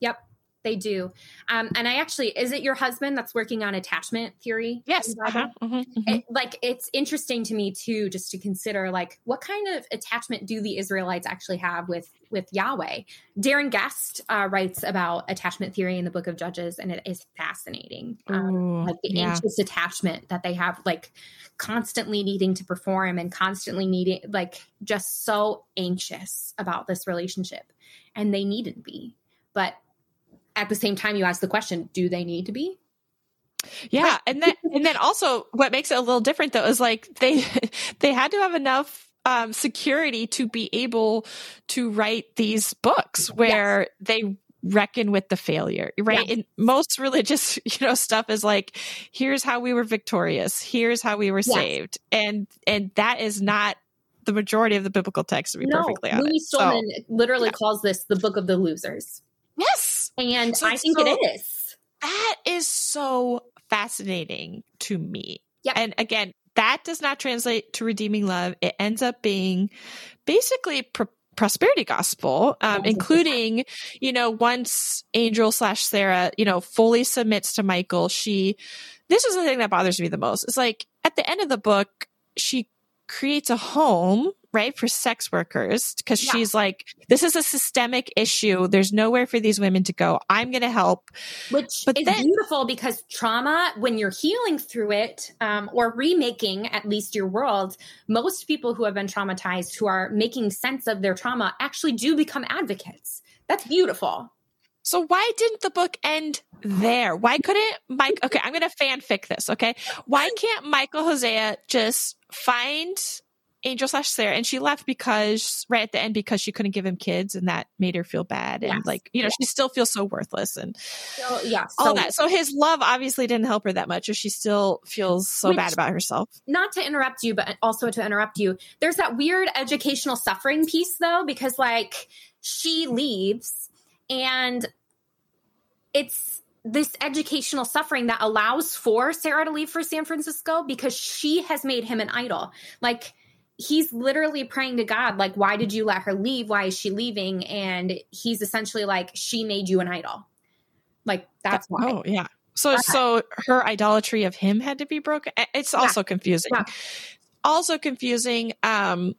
Speaker 4: Yep. They do. Um, and I actually, is it your husband that's working on attachment theory?
Speaker 2: Yes. Uh-huh. Mm-hmm. Mm-hmm.
Speaker 4: It, like, it's interesting to me too, just to consider like what kind of attachment do the Israelites actually have with with Yahweh? Deryn Guest uh, writes about attachment theory in the Book of Judges, and it is fascinating. Um, Ooh, like the yeah. anxious attachment that they have, like constantly needing to perform and constantly needing, like, just so anxious about this relationship, and they needn't be, but at the same time you ask the question do they need to be
Speaker 2: yeah and then and then also what makes it a little different though is like they [LAUGHS] they had to have enough um, security to be able to write these books where yes. they reckon with the failure right yeah. and most religious [LAUGHS] you know stuff is like here's how we were victorious here's how we were yes. saved and and that is not the majority of the biblical text to be no, perfectly honest.
Speaker 4: Louis Stulman so, literally yeah. calls this the book of the losers.
Speaker 2: Yes.
Speaker 4: And so, I think so it is.
Speaker 2: That is so fascinating to me. Yeah. And again, that does not translate to redeeming love. It ends up being basically prosperity gospel, um, including, you know, once Angel slash Sarah, you know, fully submits to Michael, she, this is the thing that bothers me the most. It's like at the end of the book, she creates a home right for sex workers because yeah. she's like this is a systemic issue there's nowhere for these women to go i'm going to help
Speaker 4: which but is then, beautiful because trauma when you're healing through it um, or remaking at least your world most people who have been traumatized who are making sense of their trauma actually do become advocates that's beautiful
Speaker 2: so why didn't the book end there? Why couldn't Mike? Okay, I'm going to fanfic this. Okay, why can't Michael Hosea just find Angel slash Sarah, and she left because right at the end because she couldn't give him kids, and that made her feel bad, and yes. like you know yes. she still feels so worthless, and
Speaker 4: so, yeah,
Speaker 2: so, all that. So his love obviously didn't help her that much, or she still feels so which, bad about herself.
Speaker 4: Not to interrupt you, but uh, also to interrupt you. There's that weird educational suffering piece though, because like she leaves, and it's this educational suffering that allows for Sarah to leave for San Francisco because she has made him an idol. Like he's literally praying to God, like, why did you let her leave? Why is she leaving? And he's essentially like, she made you an idol. Like, that's why.
Speaker 2: Oh, yeah. So, so her idolatry of him had to be broken. It's also yeah. confusing. Yeah. Also confusing. Um,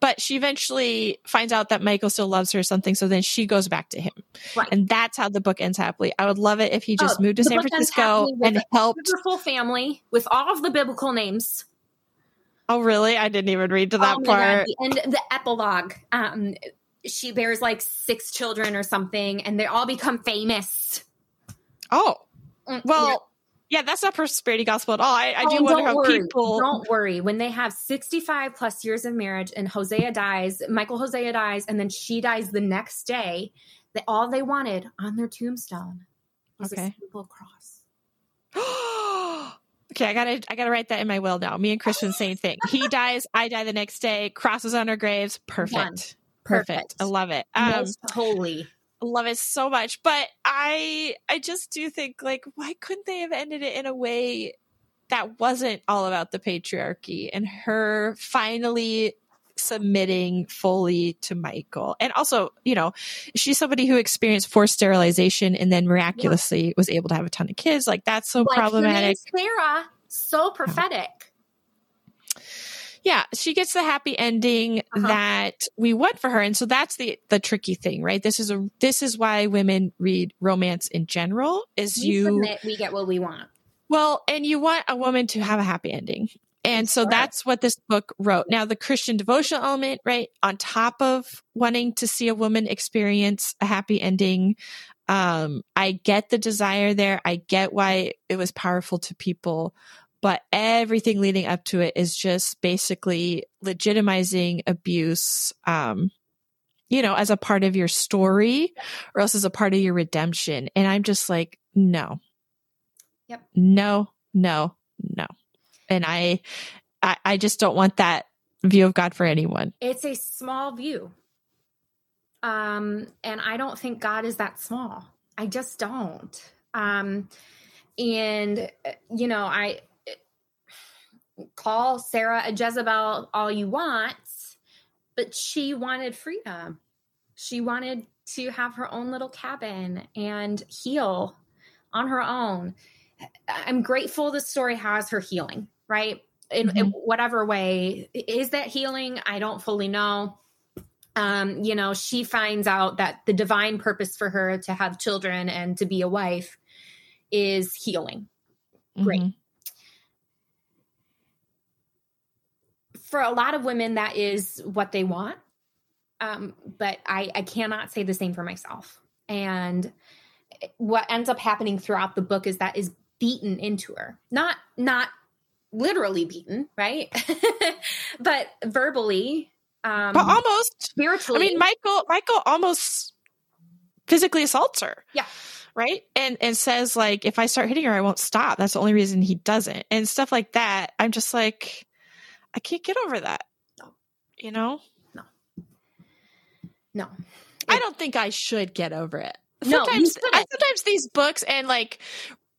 Speaker 2: but she eventually finds out that Michael still loves her or something. So then she goes back to him. Right. And that's how the book ends happily. I would love it if he just oh, moved to San Francisco and helped.
Speaker 4: Wonderful family with all of the biblical names
Speaker 2: Oh, really? I didn't even read to that
Speaker 4: Oh
Speaker 2: part.
Speaker 4: And the epilogue, um, she bears like six children or something, and they all become famous.
Speaker 2: Oh,
Speaker 4: Mm,
Speaker 2: well, yeah, that's not prosperity gospel at all. I, I do
Speaker 4: Oh,
Speaker 2: wonder how
Speaker 4: worry.
Speaker 2: people.
Speaker 4: Don't worry. When they have 65 plus years of marriage and Hosea dies, Michael Hosea dies, and then she dies the next day, that all they wanted on their tombstone was
Speaker 2: Okay.
Speaker 4: a simple cross. [GASPS] [GASPS]
Speaker 2: okay, I gotta I gotta write that in my will now. Me and Christian, same thing. He [LAUGHS] dies, I die the next day. Crosses on our graves. Perfect. Perfect.
Speaker 4: Perfect.
Speaker 2: I love it. Um,
Speaker 4: Most holy.
Speaker 2: love it so much. But I I just do think like why couldn't they have ended it in a way that wasn't all about the patriarchy and her finally submitting fully to Michael. And also, you know, she's somebody who experienced forced sterilization and then miraculously was able to have a ton of kids. Like that's so
Speaker 4: Like
Speaker 2: problematic.
Speaker 4: Sarah, so prophetic.
Speaker 2: yeah she gets the happy ending
Speaker 4: Uh-huh.
Speaker 2: that we want for her and so that's the the tricky thing right this is a this is why women read romance in general is
Speaker 4: We
Speaker 2: you
Speaker 4: submit, we get what we want.
Speaker 2: well and you want a woman to have a happy ending and so that's what this book wrote. Now the christian devotional element right on top of wanting to see a woman experience a happy ending um i get the desire there. I get why it was powerful to people but everything leading up to it is just basically legitimizing abuse um you know as a part of your story or else as a part of your redemption. And i'm just like no.
Speaker 4: Yep.
Speaker 2: no no no and i i, I just don't want that view of god for anyone
Speaker 4: It's a small view. Um, and I don't think God is that small. I just don't. Um, and uh, you know, I call Sarah a Jezebel all you want, but she wanted freedom. She wanted to have her own little cabin and heal on her own. I'm grateful the story has her healing, right? In, in whatever way. Is that healing? I don't fully know. Um, you know, she finds out that the divine purpose for her to have children and to be a wife is healing. Great.
Speaker 2: Mhm.
Speaker 4: for a lot of women that is what they want um, but I, I cannot say the same for myself and what ends up happening throughout the book is that is beaten into her not not literally beaten right [LAUGHS] but verbally um
Speaker 2: but almost
Speaker 4: spiritually.
Speaker 2: i mean michael michael almost physically assaults her
Speaker 4: Yeah.
Speaker 2: right and and says like if i start hitting her i won't stop that's the only reason he doesn't and stuff like that i'm just like i can't get over that
Speaker 4: No.
Speaker 2: you know
Speaker 4: no No.
Speaker 2: I don't think I should get over it.
Speaker 4: No,
Speaker 2: Sometimes,
Speaker 4: shouldn't.
Speaker 2: I, sometimes these books and like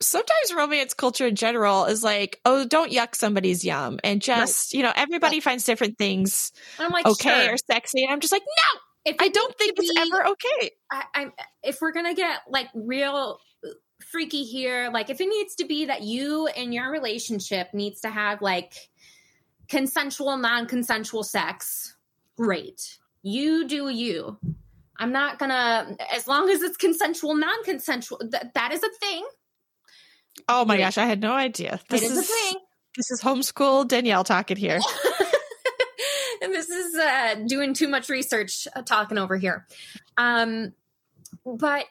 Speaker 2: sometimes romance culture in general is like, oh, don't yuck somebody's yum, and just you know everybody finds different things
Speaker 4: i'm like
Speaker 2: okay
Speaker 4: sure.
Speaker 2: or sexy, and I'm just like, no,
Speaker 4: if
Speaker 2: I don't think
Speaker 4: needs
Speaker 2: it's
Speaker 4: be-
Speaker 2: ever okay.
Speaker 4: I, I'm if we're gonna get like real freaky here, like if it needs to be that you and your relationship needs to have like consensual, non-consensual sex, great. You do you. I'm not gonna as long as it's consensual, non-consensual. Th- that is a thing.
Speaker 2: Oh my gosh, I had no idea. This
Speaker 4: is,
Speaker 2: is,
Speaker 4: a thing.
Speaker 2: this is homeschool Danielle talking here. [LAUGHS]
Speaker 4: and this is uh, doing too much research uh, talking over here. Um, but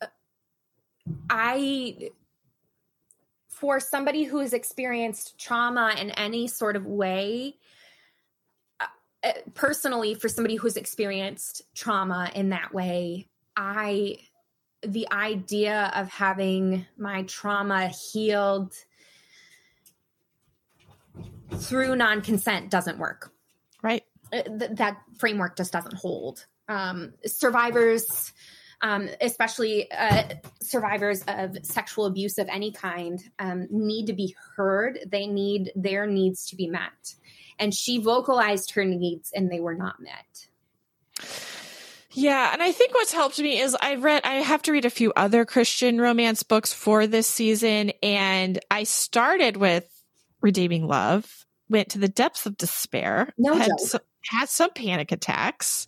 Speaker 4: uh, I, for somebody who has experienced trauma in any sort of way, uh, uh, personally, for somebody who's experienced trauma in that way, I, the idea of having my trauma healed through non-consent doesn't work
Speaker 2: Right.
Speaker 4: uh, th- that framework just doesn't hold. Um, survivors, um, especially uh, survivors of sexual abuse of any kind, um, need to be heard. They need their needs to be met. And she vocalized her needs, and they were not met.
Speaker 2: Yeah, and I think what's helped me is I read I have to read a few other Christian romance books for this season and I started with Redeeming Love, went to the depths of despair,
Speaker 4: No
Speaker 2: had some, had some panic attacks.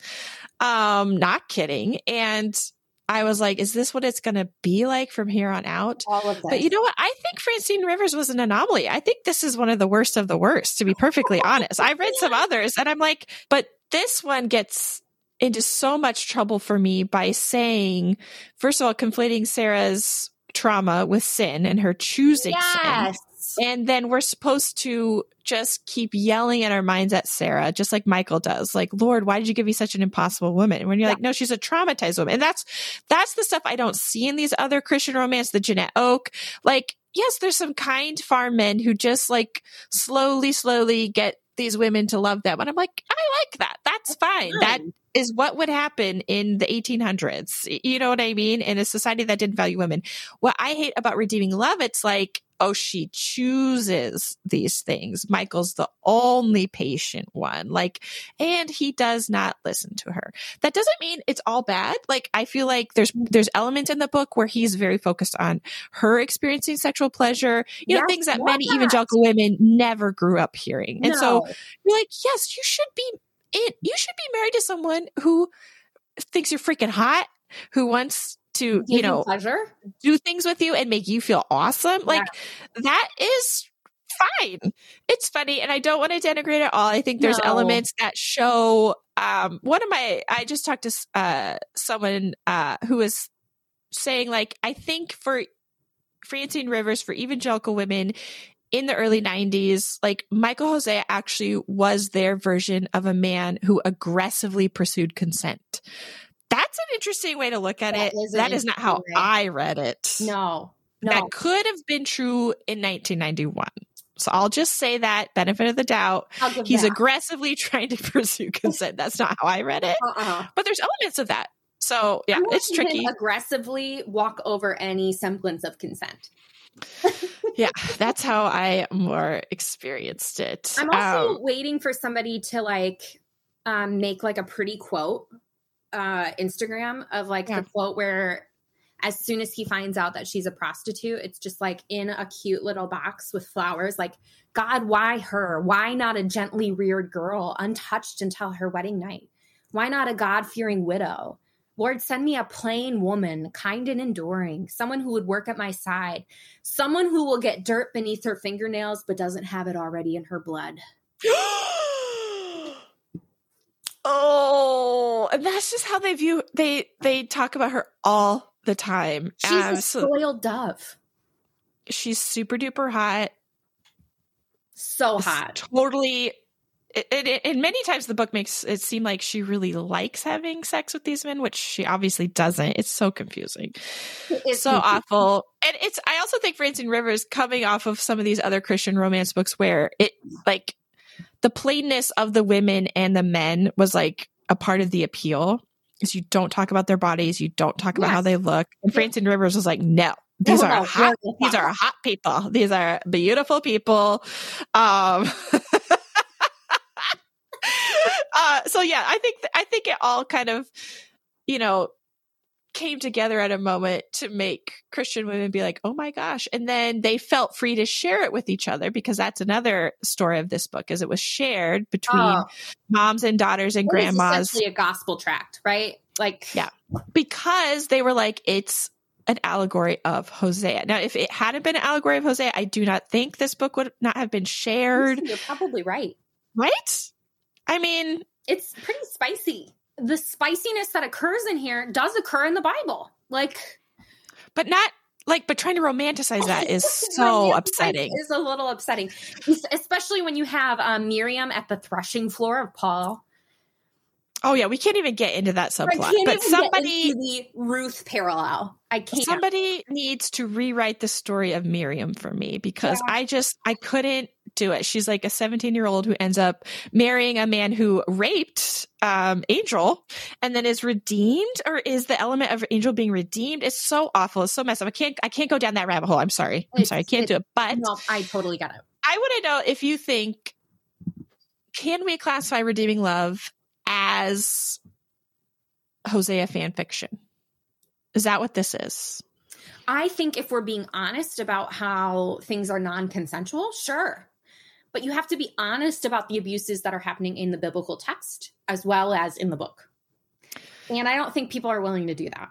Speaker 2: Um not kidding and I was like, is this what it's going to be like from here on out?
Speaker 4: All of this.
Speaker 2: But you know what? I think Francine Rivers was an anomaly. I think this is one of the worst of the worst, to be perfectly honest. I read some others and I'm like, but this one gets into so much trouble for me by saying, first of all, conflating Sarah's trauma with sin and her choosing sin. And then we're supposed to just keep yelling in our minds at Sarah, just like Michael does. Like, Lord, why did you give me such an impossible woman? And when you're
Speaker 4: Yeah.
Speaker 2: like, no, she's a traumatized woman. And that's, that's the stuff I don't see in these other Christian romance, the Janette Oke. Like, yes, there's some kind farm men who just like slowly, slowly get these women to love them. And I'm like, I like that. That's fine. That's
Speaker 4: fine.
Speaker 2: is what would happen in the 1800s. You know what I mean? In a society that didn't value women. What I hate about redeeming love, it's like, oh, she chooses these things. Michael's the only patient one. Like, and he does not listen to her. That doesn't mean it's all bad. Like, I feel like there's, there's elements in the book where he's very focused on her experiencing sexual pleasure, you know, things that many
Speaker 4: that.
Speaker 2: evangelical women never grew up hearing. And so you're like, yes, you should be it. You should be married to someone who thinks you're freaking hot, who wants to,
Speaker 4: Give
Speaker 2: you know,
Speaker 4: pleasure.
Speaker 2: do things with you and make you feel awesome. Like that is fine. It's funny. And I don't want to denigrate at all. I think there's
Speaker 4: No.
Speaker 2: elements that show, um, one of my, I just talked to, uh, someone, uh, who was saying like, I think for Francine Rivers, for evangelical women, in the early 90s, like Michael Hosea actually was their version of a man who aggressively pursued consent. That's an interesting way to look at
Speaker 4: That
Speaker 2: it.
Speaker 4: Is
Speaker 2: that is not how
Speaker 4: way.
Speaker 2: I read it.
Speaker 4: No. No.
Speaker 2: That could have been true in 1991. So I'll just say that benefit of the doubt. He's
Speaker 4: that.
Speaker 2: aggressively [LAUGHS] trying to pursue consent. That's not how I read it,
Speaker 4: uh-uh.
Speaker 2: but there's elements of that. So yeah, it's tricky.
Speaker 4: Aggressively walk over any semblance of consent. [LAUGHS]
Speaker 2: Yeah, that's how I more experienced it.
Speaker 4: I'm also
Speaker 2: Um,
Speaker 4: waiting for somebody to like um, make like a pretty quote uh, Instagram of like
Speaker 2: Yeah.
Speaker 4: the quote where as soon as he finds out that she's a prostitute, it's just like in a cute little box with flowers. Like, God, why her? Why not a gently reared girl, untouched until her wedding night? Why not a God fearing widow? Lord, send me a plain woman, kind and enduring, someone who would work at my side, someone who will get dirt beneath her fingernails but doesn't have it already in her blood. [GASPS] [GASPS] [GASPS]
Speaker 2: oh, and that's just how they view they they talk about her all the time.
Speaker 4: She's a spoiled dove.
Speaker 2: she's super duper hot.
Speaker 4: So hot.
Speaker 2: Totally. It, it, and many times the book makes it seem like she really likes having sex with these men, which she obviously doesn't. It's so confusing.
Speaker 4: It's
Speaker 2: so awful. And it's I also think Francine Rivers coming off of some of these other Christian romance books where it like the plainness of the women and the men was like a part of the appeal. Is you don't talk about their bodies, you don't talk about how they look. And. Francine Rivers was like, no, these are
Speaker 4: no,
Speaker 2: hot.
Speaker 4: no.
Speaker 2: These are hot people. These are beautiful people. Um, [LAUGHS] uh, so yeah, I think I think it all kind of, you know, came together at a moment to make Christian women be like, "Oh my gosh!" And then they felt free to share it with each other because that's another story of this book, is it was shared between
Speaker 4: Oh.
Speaker 2: moms and daughters and
Speaker 4: It
Speaker 2: grandmas
Speaker 4: essentially a gospel tract, right? Like,
Speaker 2: Yeah. because they were like, "It's." An allegory of Hosea. Now, if it hadn't been an allegory of Hosea, I do not think this book would not have been shared.
Speaker 4: You're probably right.
Speaker 2: Right? I mean,
Speaker 4: It's pretty spicy. The spiciness that occurs in here does occur in the Bible. Like,
Speaker 2: but not like, but trying to romanticize that is [LAUGHS] so upsetting.
Speaker 4: Is a little upsetting, especially when you have um, Miriam at the threshing floor of Paul.
Speaker 2: Oh yeah, we can't even get into that subplot. But somebody,
Speaker 4: the Ruth parallel. I can't.
Speaker 2: somebody needs to rewrite the story of Miriam for me because
Speaker 4: Yeah.
Speaker 2: I just I couldn't do it. She's like a 17 year old who ends up marrying a man who raped um, Angel and then is redeemed, or is the element of Angel being redeemed? It's so awful. It's so messed up. I can't I can't go down that rabbit hole. I'm sorry. I'm
Speaker 4: It's-
Speaker 2: sorry. I can't do it. But
Speaker 4: no, I totally got it.
Speaker 2: I want to know if you think can we classify redeeming love as Hosea fan fiction? Is that what this is?
Speaker 4: I think if we're being honest about how things are non consensual, sure. But you have to be honest about the abuses that are happening in the biblical text as well as in the book. And I don't think people are willing to do that.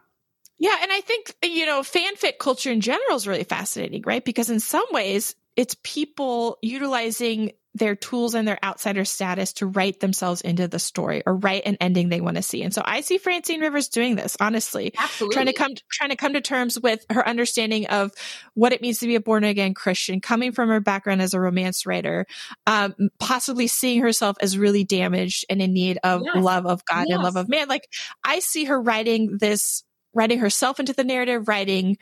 Speaker 2: Yeah, and I think you know fanfic culture in general is really fascinating, right? Because in some ways, it's people utilizing their tools and their outsider status to write themselves into the story or write an ending they want to see. And so I see Francine Rivers doing this, honestly.
Speaker 4: Absolutely.
Speaker 2: Trying to come trying to come to terms with her understanding of what it means to be a born again Christian, coming from her background as a romance writer, um, possibly seeing herself as really damaged and in need of
Speaker 4: Yes.
Speaker 2: love of God
Speaker 4: Yes.
Speaker 2: and love of man. Like I see her writing this writing herself into the narrative, writing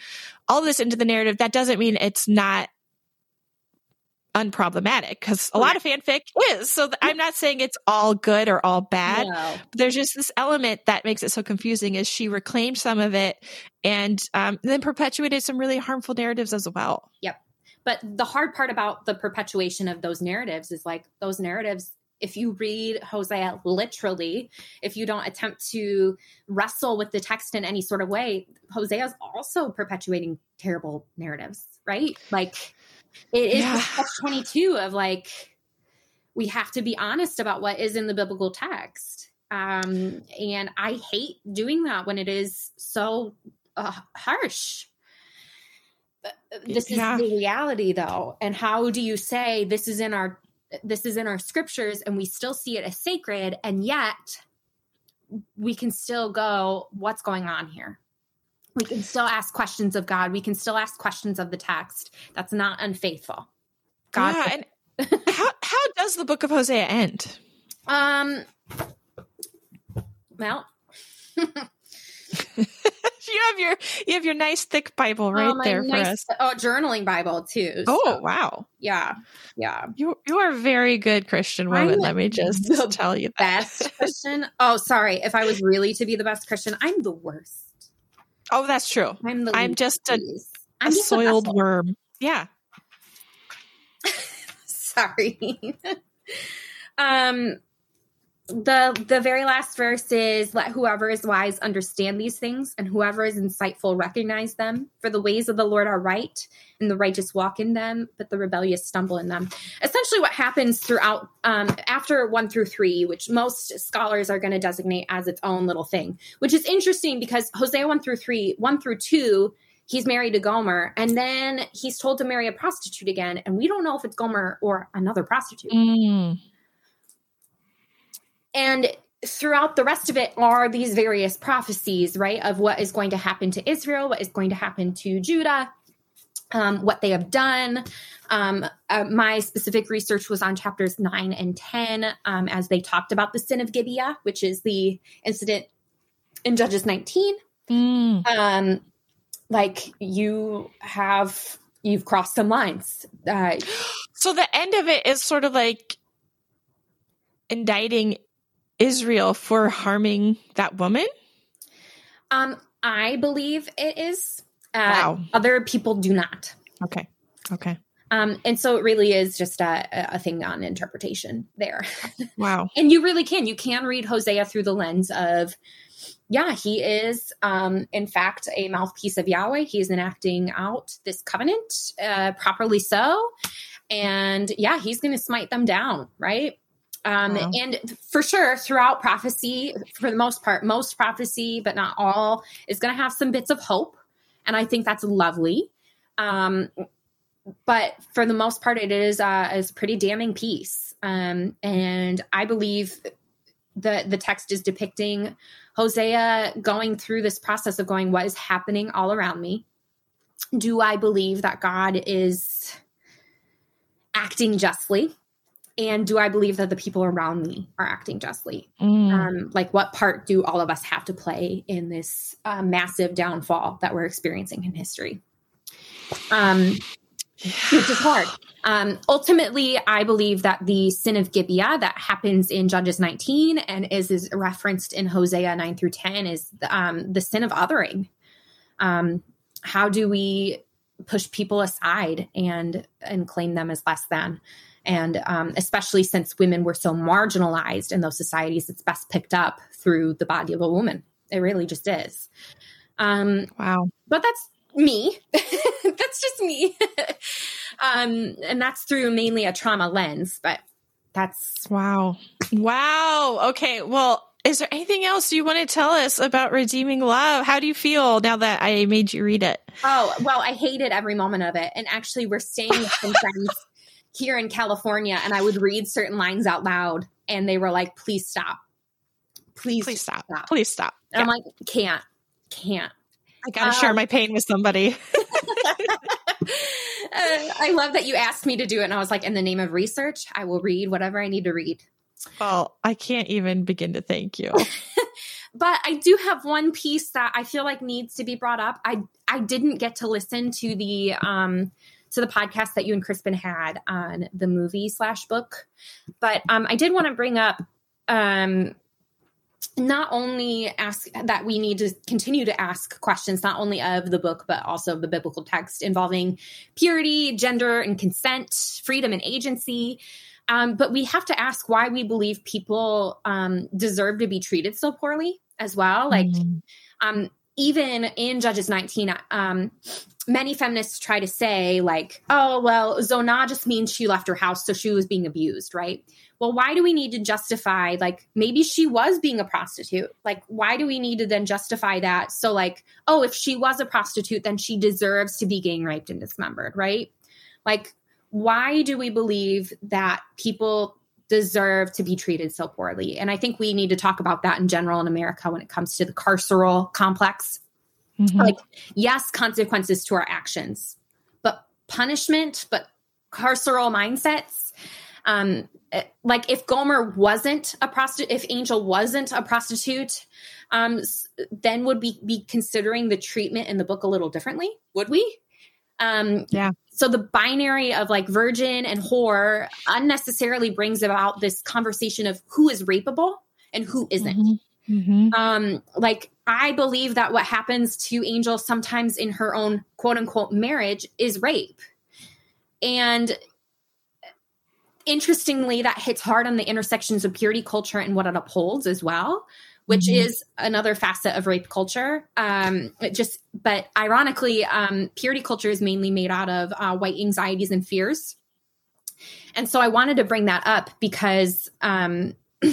Speaker 2: all this into the narrative. That doesn't mean it's not unproblematic because a lot of fanfic is. So th- I'm not saying it's all good or all bad.
Speaker 4: No.
Speaker 2: But there's just this element that makes it so confusing is she reclaimed some of it and um, then perpetuated some really harmful narratives as well. Yep.
Speaker 4: But the hard part about the perpetuation of those narratives is like those narratives, if you read Hosea literally, if you don't attempt to wrestle with the text in any sort of way, Hosea is also perpetuating terrible narratives, right? Like it is
Speaker 2: Yeah.
Speaker 4: 22 of like, we have to be honest about what is in the biblical text. Um, and I hate doing that when it is so uh, harsh. This is
Speaker 2: Yeah.
Speaker 4: the reality, though. And how do you say this is in our this is in our scriptures, and we still see it as sacred, and yet we can still go, "What's going on here?" We can still ask questions of God. We can still ask questions of the text. That's not unfaithful. God,
Speaker 2: yeah, and how how does the book of Hosea end?
Speaker 4: um, well, [LAUGHS]
Speaker 2: You have your you have your nice thick Bible right
Speaker 4: oh,
Speaker 2: there for
Speaker 4: nice-
Speaker 2: us.
Speaker 4: Oh, journaling Bible too.
Speaker 2: Oh
Speaker 4: so,
Speaker 2: wow,
Speaker 4: yeah, yeah.
Speaker 2: you you are a very good Christian
Speaker 4: I'm
Speaker 2: woman. Let me just tell you that.
Speaker 4: Best Christian. Oh, sorry. If I was really to be the best Christian, I'm the worst.
Speaker 2: Oh, that's true.
Speaker 4: I'm the.
Speaker 2: I'm just a-
Speaker 4: pleased.
Speaker 2: A
Speaker 4: I'm just a
Speaker 2: soiled
Speaker 4: vessel.
Speaker 2: worm. Yeah. [LAUGHS]
Speaker 4: Sorry. [LAUGHS] um, the the very last verse is let whoever is wise understand these things and whoever is insightful recognize them. For the ways of the lord are right and the righteous walk in them but the rebellious stumble in them. Essentially what happens throughout um, after one through three which most scholars are going to designate as its own little thing which is interesting because hosea 1 through 3 1 through 2 he's married to gomer and then he's told to marry a prostitute again and we don't know if it's gomer or another prostitute.
Speaker 2: Mm.
Speaker 4: And throughout the rest of it are these various prophecies, right, of what is going to happen to Israel, what is going to happen to Judah, um, what they have done. Um, uh, my specific research was on chapters 9 and 10 um, as they talked about the sin of Gibeah, which is the incident in Judges 19.
Speaker 2: Mm.
Speaker 4: Um, like you have, you've crossed some lines. Uh,
Speaker 2: So the end of it is sort of like indicting Israel for harming that woman.
Speaker 4: um, I believe it is. Uh,
Speaker 2: Wow.
Speaker 4: Other people do not.
Speaker 2: Okay. Okay.
Speaker 4: Um, and so it really is just a, a thing on interpretation there. [LAUGHS]
Speaker 2: Wow.
Speaker 4: and you really can. You can read Hosea through the lens of, yeah, he is, um, in fact, a mouthpiece of Yahweh. He is enacting out this covenant uh, properly so. And yeah, he's going to smite them down, right? Um,
Speaker 2: Wow.
Speaker 4: And for sure, throughout prophecy, for the most part, most prophecy, but not all, is going to have some bits of hope. And I think that's lovely. Um, but for the most part, it is uh, is a pretty damning piece. Um, and I believe the the text is depicting Hosea going through this process of going, what is happening all around me? Do I believe that God is acting justly? And do I believe that the people around me are acting justly?
Speaker 2: Mm.
Speaker 4: Um, like, what part do all of us have to play in this uh, massive downfall that we're experiencing in history? Um, which is hard. Um, ultimately, I believe that the sin of Gibeah that happens in Judges 19 and is, is referenced in Hosea 9 through 10 is um, the sin of othering. Um, how do we push people aside and and claim them as less than? And um, especially since women were so marginalized in those societies, it's best picked up through the body of a woman. It really just is. Um,
Speaker 2: Wow.
Speaker 4: but that's me. [LAUGHS] that's just me. [LAUGHS] um, and that's through mainly a trauma lens, but that's
Speaker 2: Wow. Wow. Okay. Well, is there anything else you want to tell us about Redeeming Love? How do you feel now that I made you read it?
Speaker 4: Oh, well, I hated every moment of it. And actually, we're staying with some [LAUGHS] friends here in California, and I would read certain lines out loud, and they were like, please stop. Please,
Speaker 2: Please stop. Please stop.
Speaker 4: And I'm like, can't, can't.
Speaker 2: I gotta share
Speaker 4: um,
Speaker 2: my pain with somebody. [LAUGHS] [LAUGHS]
Speaker 4: Uh, I love that you asked me to do it. And I was like, in the name of research, I will read whatever I need to read.
Speaker 2: Well, I can't even begin to thank you. [LAUGHS]
Speaker 4: But I do have one piece that I feel like needs to be brought up. I I didn't get to listen to the um to the podcast that you and Crispin had on the movie slash book, but um I did want to bring up um not only ask that we need to continue to ask questions not only of the book but also of the biblical text involving purity gender and consent freedom and agency. Um, but we have to ask why we believe people um, deserve to be treated so poorly as well. Like
Speaker 2: Mhm.
Speaker 4: um, even in Judges 19, um, many feminists try to say, like, oh, well, Zonah just means she left her house, so she was being abused, right? Well, why do we need to justify, like, maybe she was being a prostitute? Like, why do we need to then justify that? So, like, oh, if she was a prostitute, then she deserves to be gang raped and dismembered, right? Like, why do we believe that people deserve to be treated so poorly. And I think we need to talk about that in general in America when it comes to the carceral complex.
Speaker 2: Mhm.
Speaker 4: Like, yes, consequences to our actions, but punishment, but carceral mindsets. Um, like if Gomer wasn't a prostitute, if Angel wasn't a prostitute, um, then would we be considering the treatment in the book a little differently? Would we? Um,
Speaker 2: Yeah.
Speaker 4: So the binary of like virgin and whore unnecessarily brings about this conversation of who is rapeable and who isn't.
Speaker 2: Mhm. Mhm.
Speaker 4: Um, like I believe that what happens to Angel sometimes in her own quote unquote marriage is rape. And interestingly, that hits hard on the intersections of purity culture and what it upholds as well, which
Speaker 2: Mhm.
Speaker 4: is another facet of rape culture. Um, it just, but ironically, um, purity culture is mainly made out of uh, white anxieties and fears. And so I wanted to bring that up because um, [CLEARS THROAT]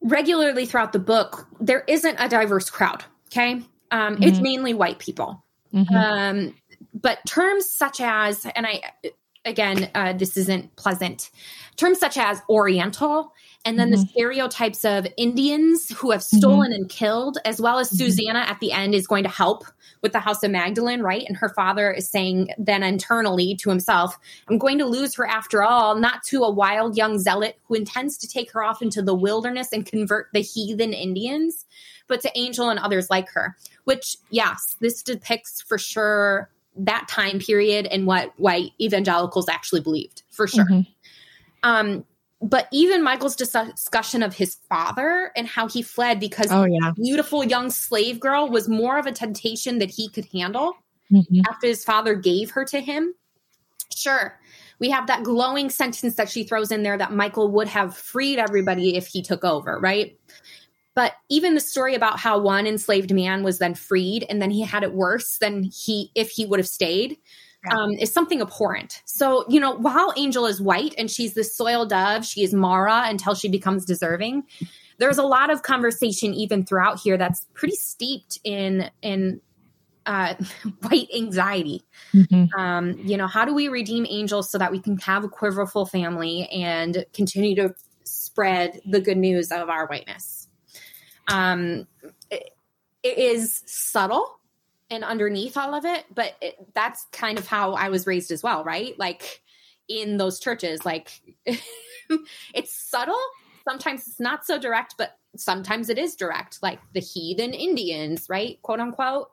Speaker 4: regularly throughout the book, there isn't a diverse crowd. Okay. Um, It's
Speaker 2: Mhm.
Speaker 4: mainly white people.
Speaker 2: Mhm.
Speaker 4: Um, but terms such as, and I, again, uh, this isn't pleasant, terms such as Oriental, and then the
Speaker 2: Mhm.
Speaker 4: stereotypes of Indians who have stolen and killed, as well as
Speaker 2: Mhm.
Speaker 4: Susanna at the end is going to help with the House of Magdalene, right? And her father is saying then internally to himself, I'm going to lose her after all, not to a wild young zealot who intends to take her off into the wilderness and convert the heathen Indians, but to Angel and others like her. Which, yes, this depicts for sure that time period and what white evangelicals actually believed, for sure.
Speaker 2: Mhm.
Speaker 4: Um, but even Michael's dis- discussion of his father and how he fled because
Speaker 2: Oh yeah.
Speaker 4: beautiful young slave girl was more of a temptation that he could handle
Speaker 2: Mhm.
Speaker 4: after his father gave her to him. Sure, we have that glowing sentence that she throws in there that Michael would have freed everybody if he took over, right? But even the story about how one enslaved man was then freed and then he had it worse than he if he would have stayed. Um, is something abhorrent. So, you know, while Angel is white and she's the soil dove, she is Mara until she becomes deserving. There's a lot of conversation even throughout here that's pretty steeped in in uh, [LAUGHS] white anxiety.
Speaker 2: Mhm.
Speaker 4: Um, you know, how do we redeem Angel so that we can have a quiverful family and continue to spread the good news of our whiteness? Um, it- it is subtle and underneath all of it, but it, that's kind of how I was raised as well, right? Like in those churches, like [LAUGHS] it's subtle. Sometimes it's not so direct, but sometimes it is direct, like the heathen Indians, right? Quote unquote.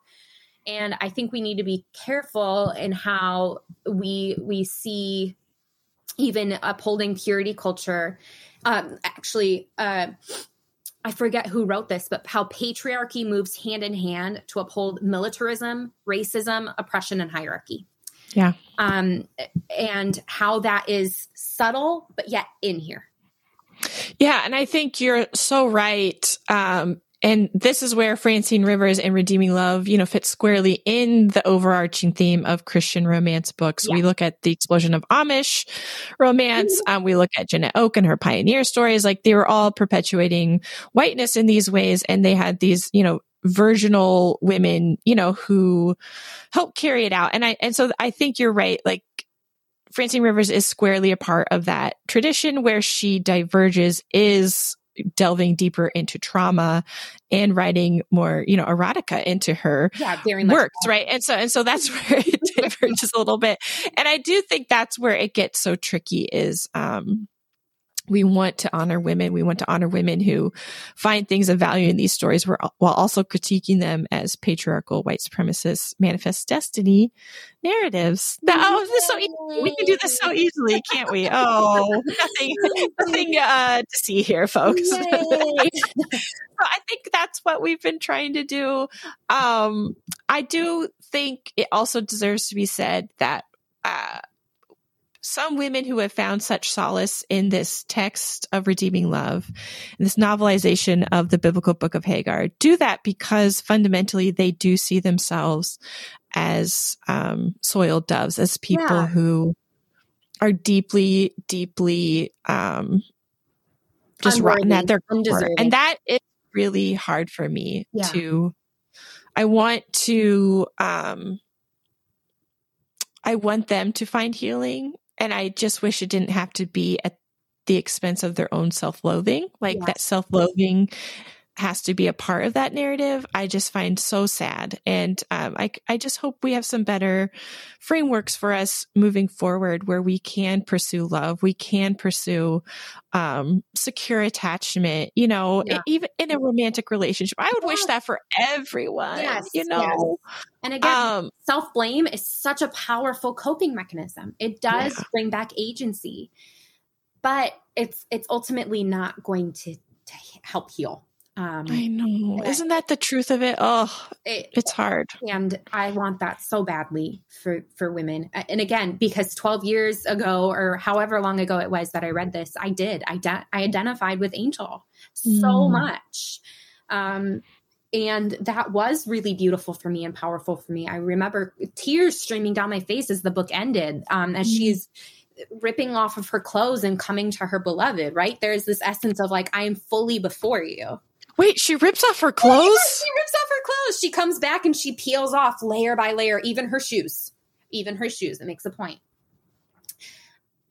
Speaker 4: And I think we need to be careful in how we we see even upholding purity culture. Um, actually, uh, I forget who wrote this, but how patriarchy moves hand in hand to uphold militarism, racism, oppression, and hierarchy.
Speaker 2: Yeah.
Speaker 4: Um, and how that is subtle, but yet in here.
Speaker 2: Yeah, and I think you're so right. Um, and this is where Francine Rivers and Redeeming Love, you know, fits squarely in the overarching theme of Christian romance books.
Speaker 4: Yeah.
Speaker 2: We look at the explosion of Amish romance. Um, we look at Janette Oke and her pioneer stories. Like they were all perpetuating whiteness in these ways. And they had these, you know, virginal women, you know, who helped carry it out. And I, and so I think you're right. Like Francine Rivers is squarely a part of that tradition where she diverges is delving deeper into trauma and writing more, you know, erotica into her
Speaker 4: Yeah, very much.
Speaker 2: works, right? And so and so that's [LAUGHS] where it [LAUGHS] [LAUGHS] diverges a little bit. And I do think that's where it gets so tricky is um we want to honor women. We want to honor women who find things of value in these stories while also critiquing them as patriarchal white supremacist manifest destiny narratives. That, oh, this is so easy. We can do this so easily, can't we? Oh, nothing, nothing uh, to see here, folks. [LAUGHS] So I think that's what we've been trying to do. Um, I do think it also deserves to be said that uh, some women who have found such solace in this text of redeeming love, this novelization of the biblical book of Hagar, do that because fundamentally they do see themselves as um, soiled doves, as people
Speaker 4: Yeah.
Speaker 2: who are deeply, deeply um, just rotten
Speaker 4: Unworthy,
Speaker 2: at their core. And that is really hard for me
Speaker 4: Yeah.
Speaker 2: to I want to um I want them to find healing and I just wish it didn't have to be at the expense of their own self-loathing. Like
Speaker 4: Yes.
Speaker 2: that self-loathing has to be a part of that narrative. I just find so sad. And um, I, I just hope we have some better frameworks for us moving forward where we can pursue love. We can pursue um, secure attachment, you know,
Speaker 4: Yeah.
Speaker 2: even in a romantic relationship. I would wish that for everyone,
Speaker 4: Yes,
Speaker 2: you know.
Speaker 4: And again,
Speaker 2: Um,
Speaker 4: self blame is such a powerful coping mechanism. It does
Speaker 2: Yeah.
Speaker 4: bring back agency, but it's it's ultimately not going to, to help heal. Um,
Speaker 2: I know. Isn't that the truth of it? Oh,
Speaker 4: it,
Speaker 2: it's hard.
Speaker 4: and I want that so badly for for women. And again, because 12 years ago or however long ago it was that I read this, I did. I de- I identified with Angel so
Speaker 2: Mm.
Speaker 4: much. Um and that was really beautiful for me and powerful for me. I remember tears streaming down my face as the book ended, um, as
Speaker 2: Mm.
Speaker 4: she's ripping off of her clothes and coming to her beloved, right? There's this essence of like, I am fully before you.
Speaker 2: Wait, she rips off her
Speaker 4: Yes,
Speaker 2: clothes?
Speaker 4: she rips off her clothes. She comes back and she peels off layer by layer, even her shoes. Even her shoes. It makes a point.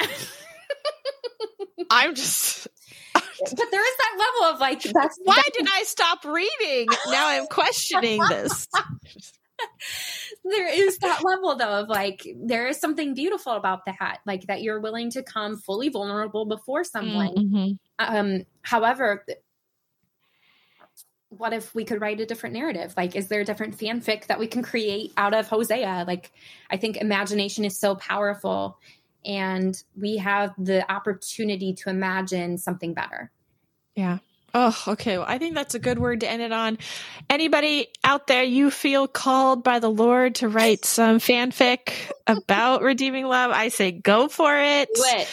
Speaker 4: [LAUGHS]
Speaker 2: I'm just.
Speaker 4: But there is that level of like that's
Speaker 2: Why
Speaker 4: that-
Speaker 2: did I stop reading? Now I'm questioning this. [LAUGHS]
Speaker 4: there is that level though of like there is something beautiful about that. Like that you're willing to come fully vulnerable before someone.
Speaker 2: Mhm.
Speaker 4: Um, however, what if we could write a different narrative? Like, is there a different fanfic that we can create out of Hosea? Like, I think imagination is so powerful, and we have the opportunity to imagine something better.
Speaker 2: Yeah. Oh, okay. Well, I think that's a good word to end it on. Anybody out there, you feel called by the Lord to write some fanfic about [LAUGHS] redeeming love? I say go for it.
Speaker 4: Do it.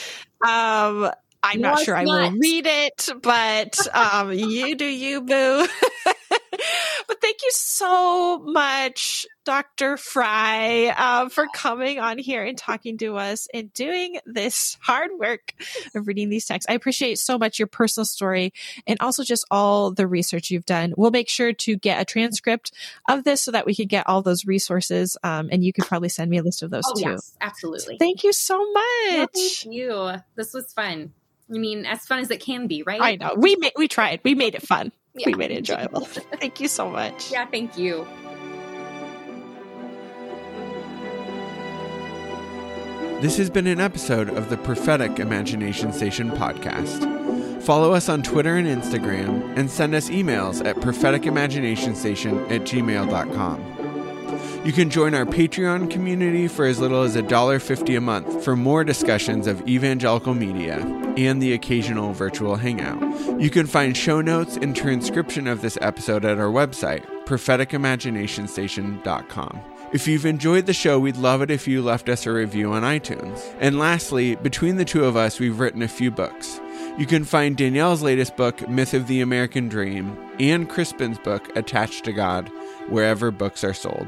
Speaker 2: Um, I'm not sure I will read it, but [LAUGHS] um, you do you, boo. [LAUGHS] but thank you so much, Dr. Fry, uh, for coming on here and talking to us and doing this hard work of reading these texts. I appreciate so much your personal story and also just all the research you've done. We'll make sure to get a transcript of this so that we can get all those resources. Um, and you could probably send me a list of those
Speaker 4: Oh
Speaker 2: too.
Speaker 4: yes, absolutely.
Speaker 2: Thank you so much.
Speaker 4: thank you. This was fun. I mean, as fun as it can be, right?
Speaker 2: I know. We made we tried. We made it fun.
Speaker 4: Yeah.
Speaker 2: We made it enjoyable. [LAUGHS] Thank you so much.
Speaker 4: Yeah, thank you.
Speaker 1: This has been an episode of the Prophetic Imagination Station podcast. Follow us on Twitter and Instagram and send us emails at propheticimaginationsstation at gmail.com. You can join our Patreon community for as little as $1.50 a month for more discussions of evangelical media and the occasional virtual hangout. You can find show notes and transcription of this episode at our website, propheticimaginationstation.com. If you've enjoyed the show, we'd love it if you left us a review on iTunes. And lastly, between the two of us, we've written a few books. You can find Danielle's latest book, Myth of the American Dream, and Krispin's book, Attached to God, wherever books are sold.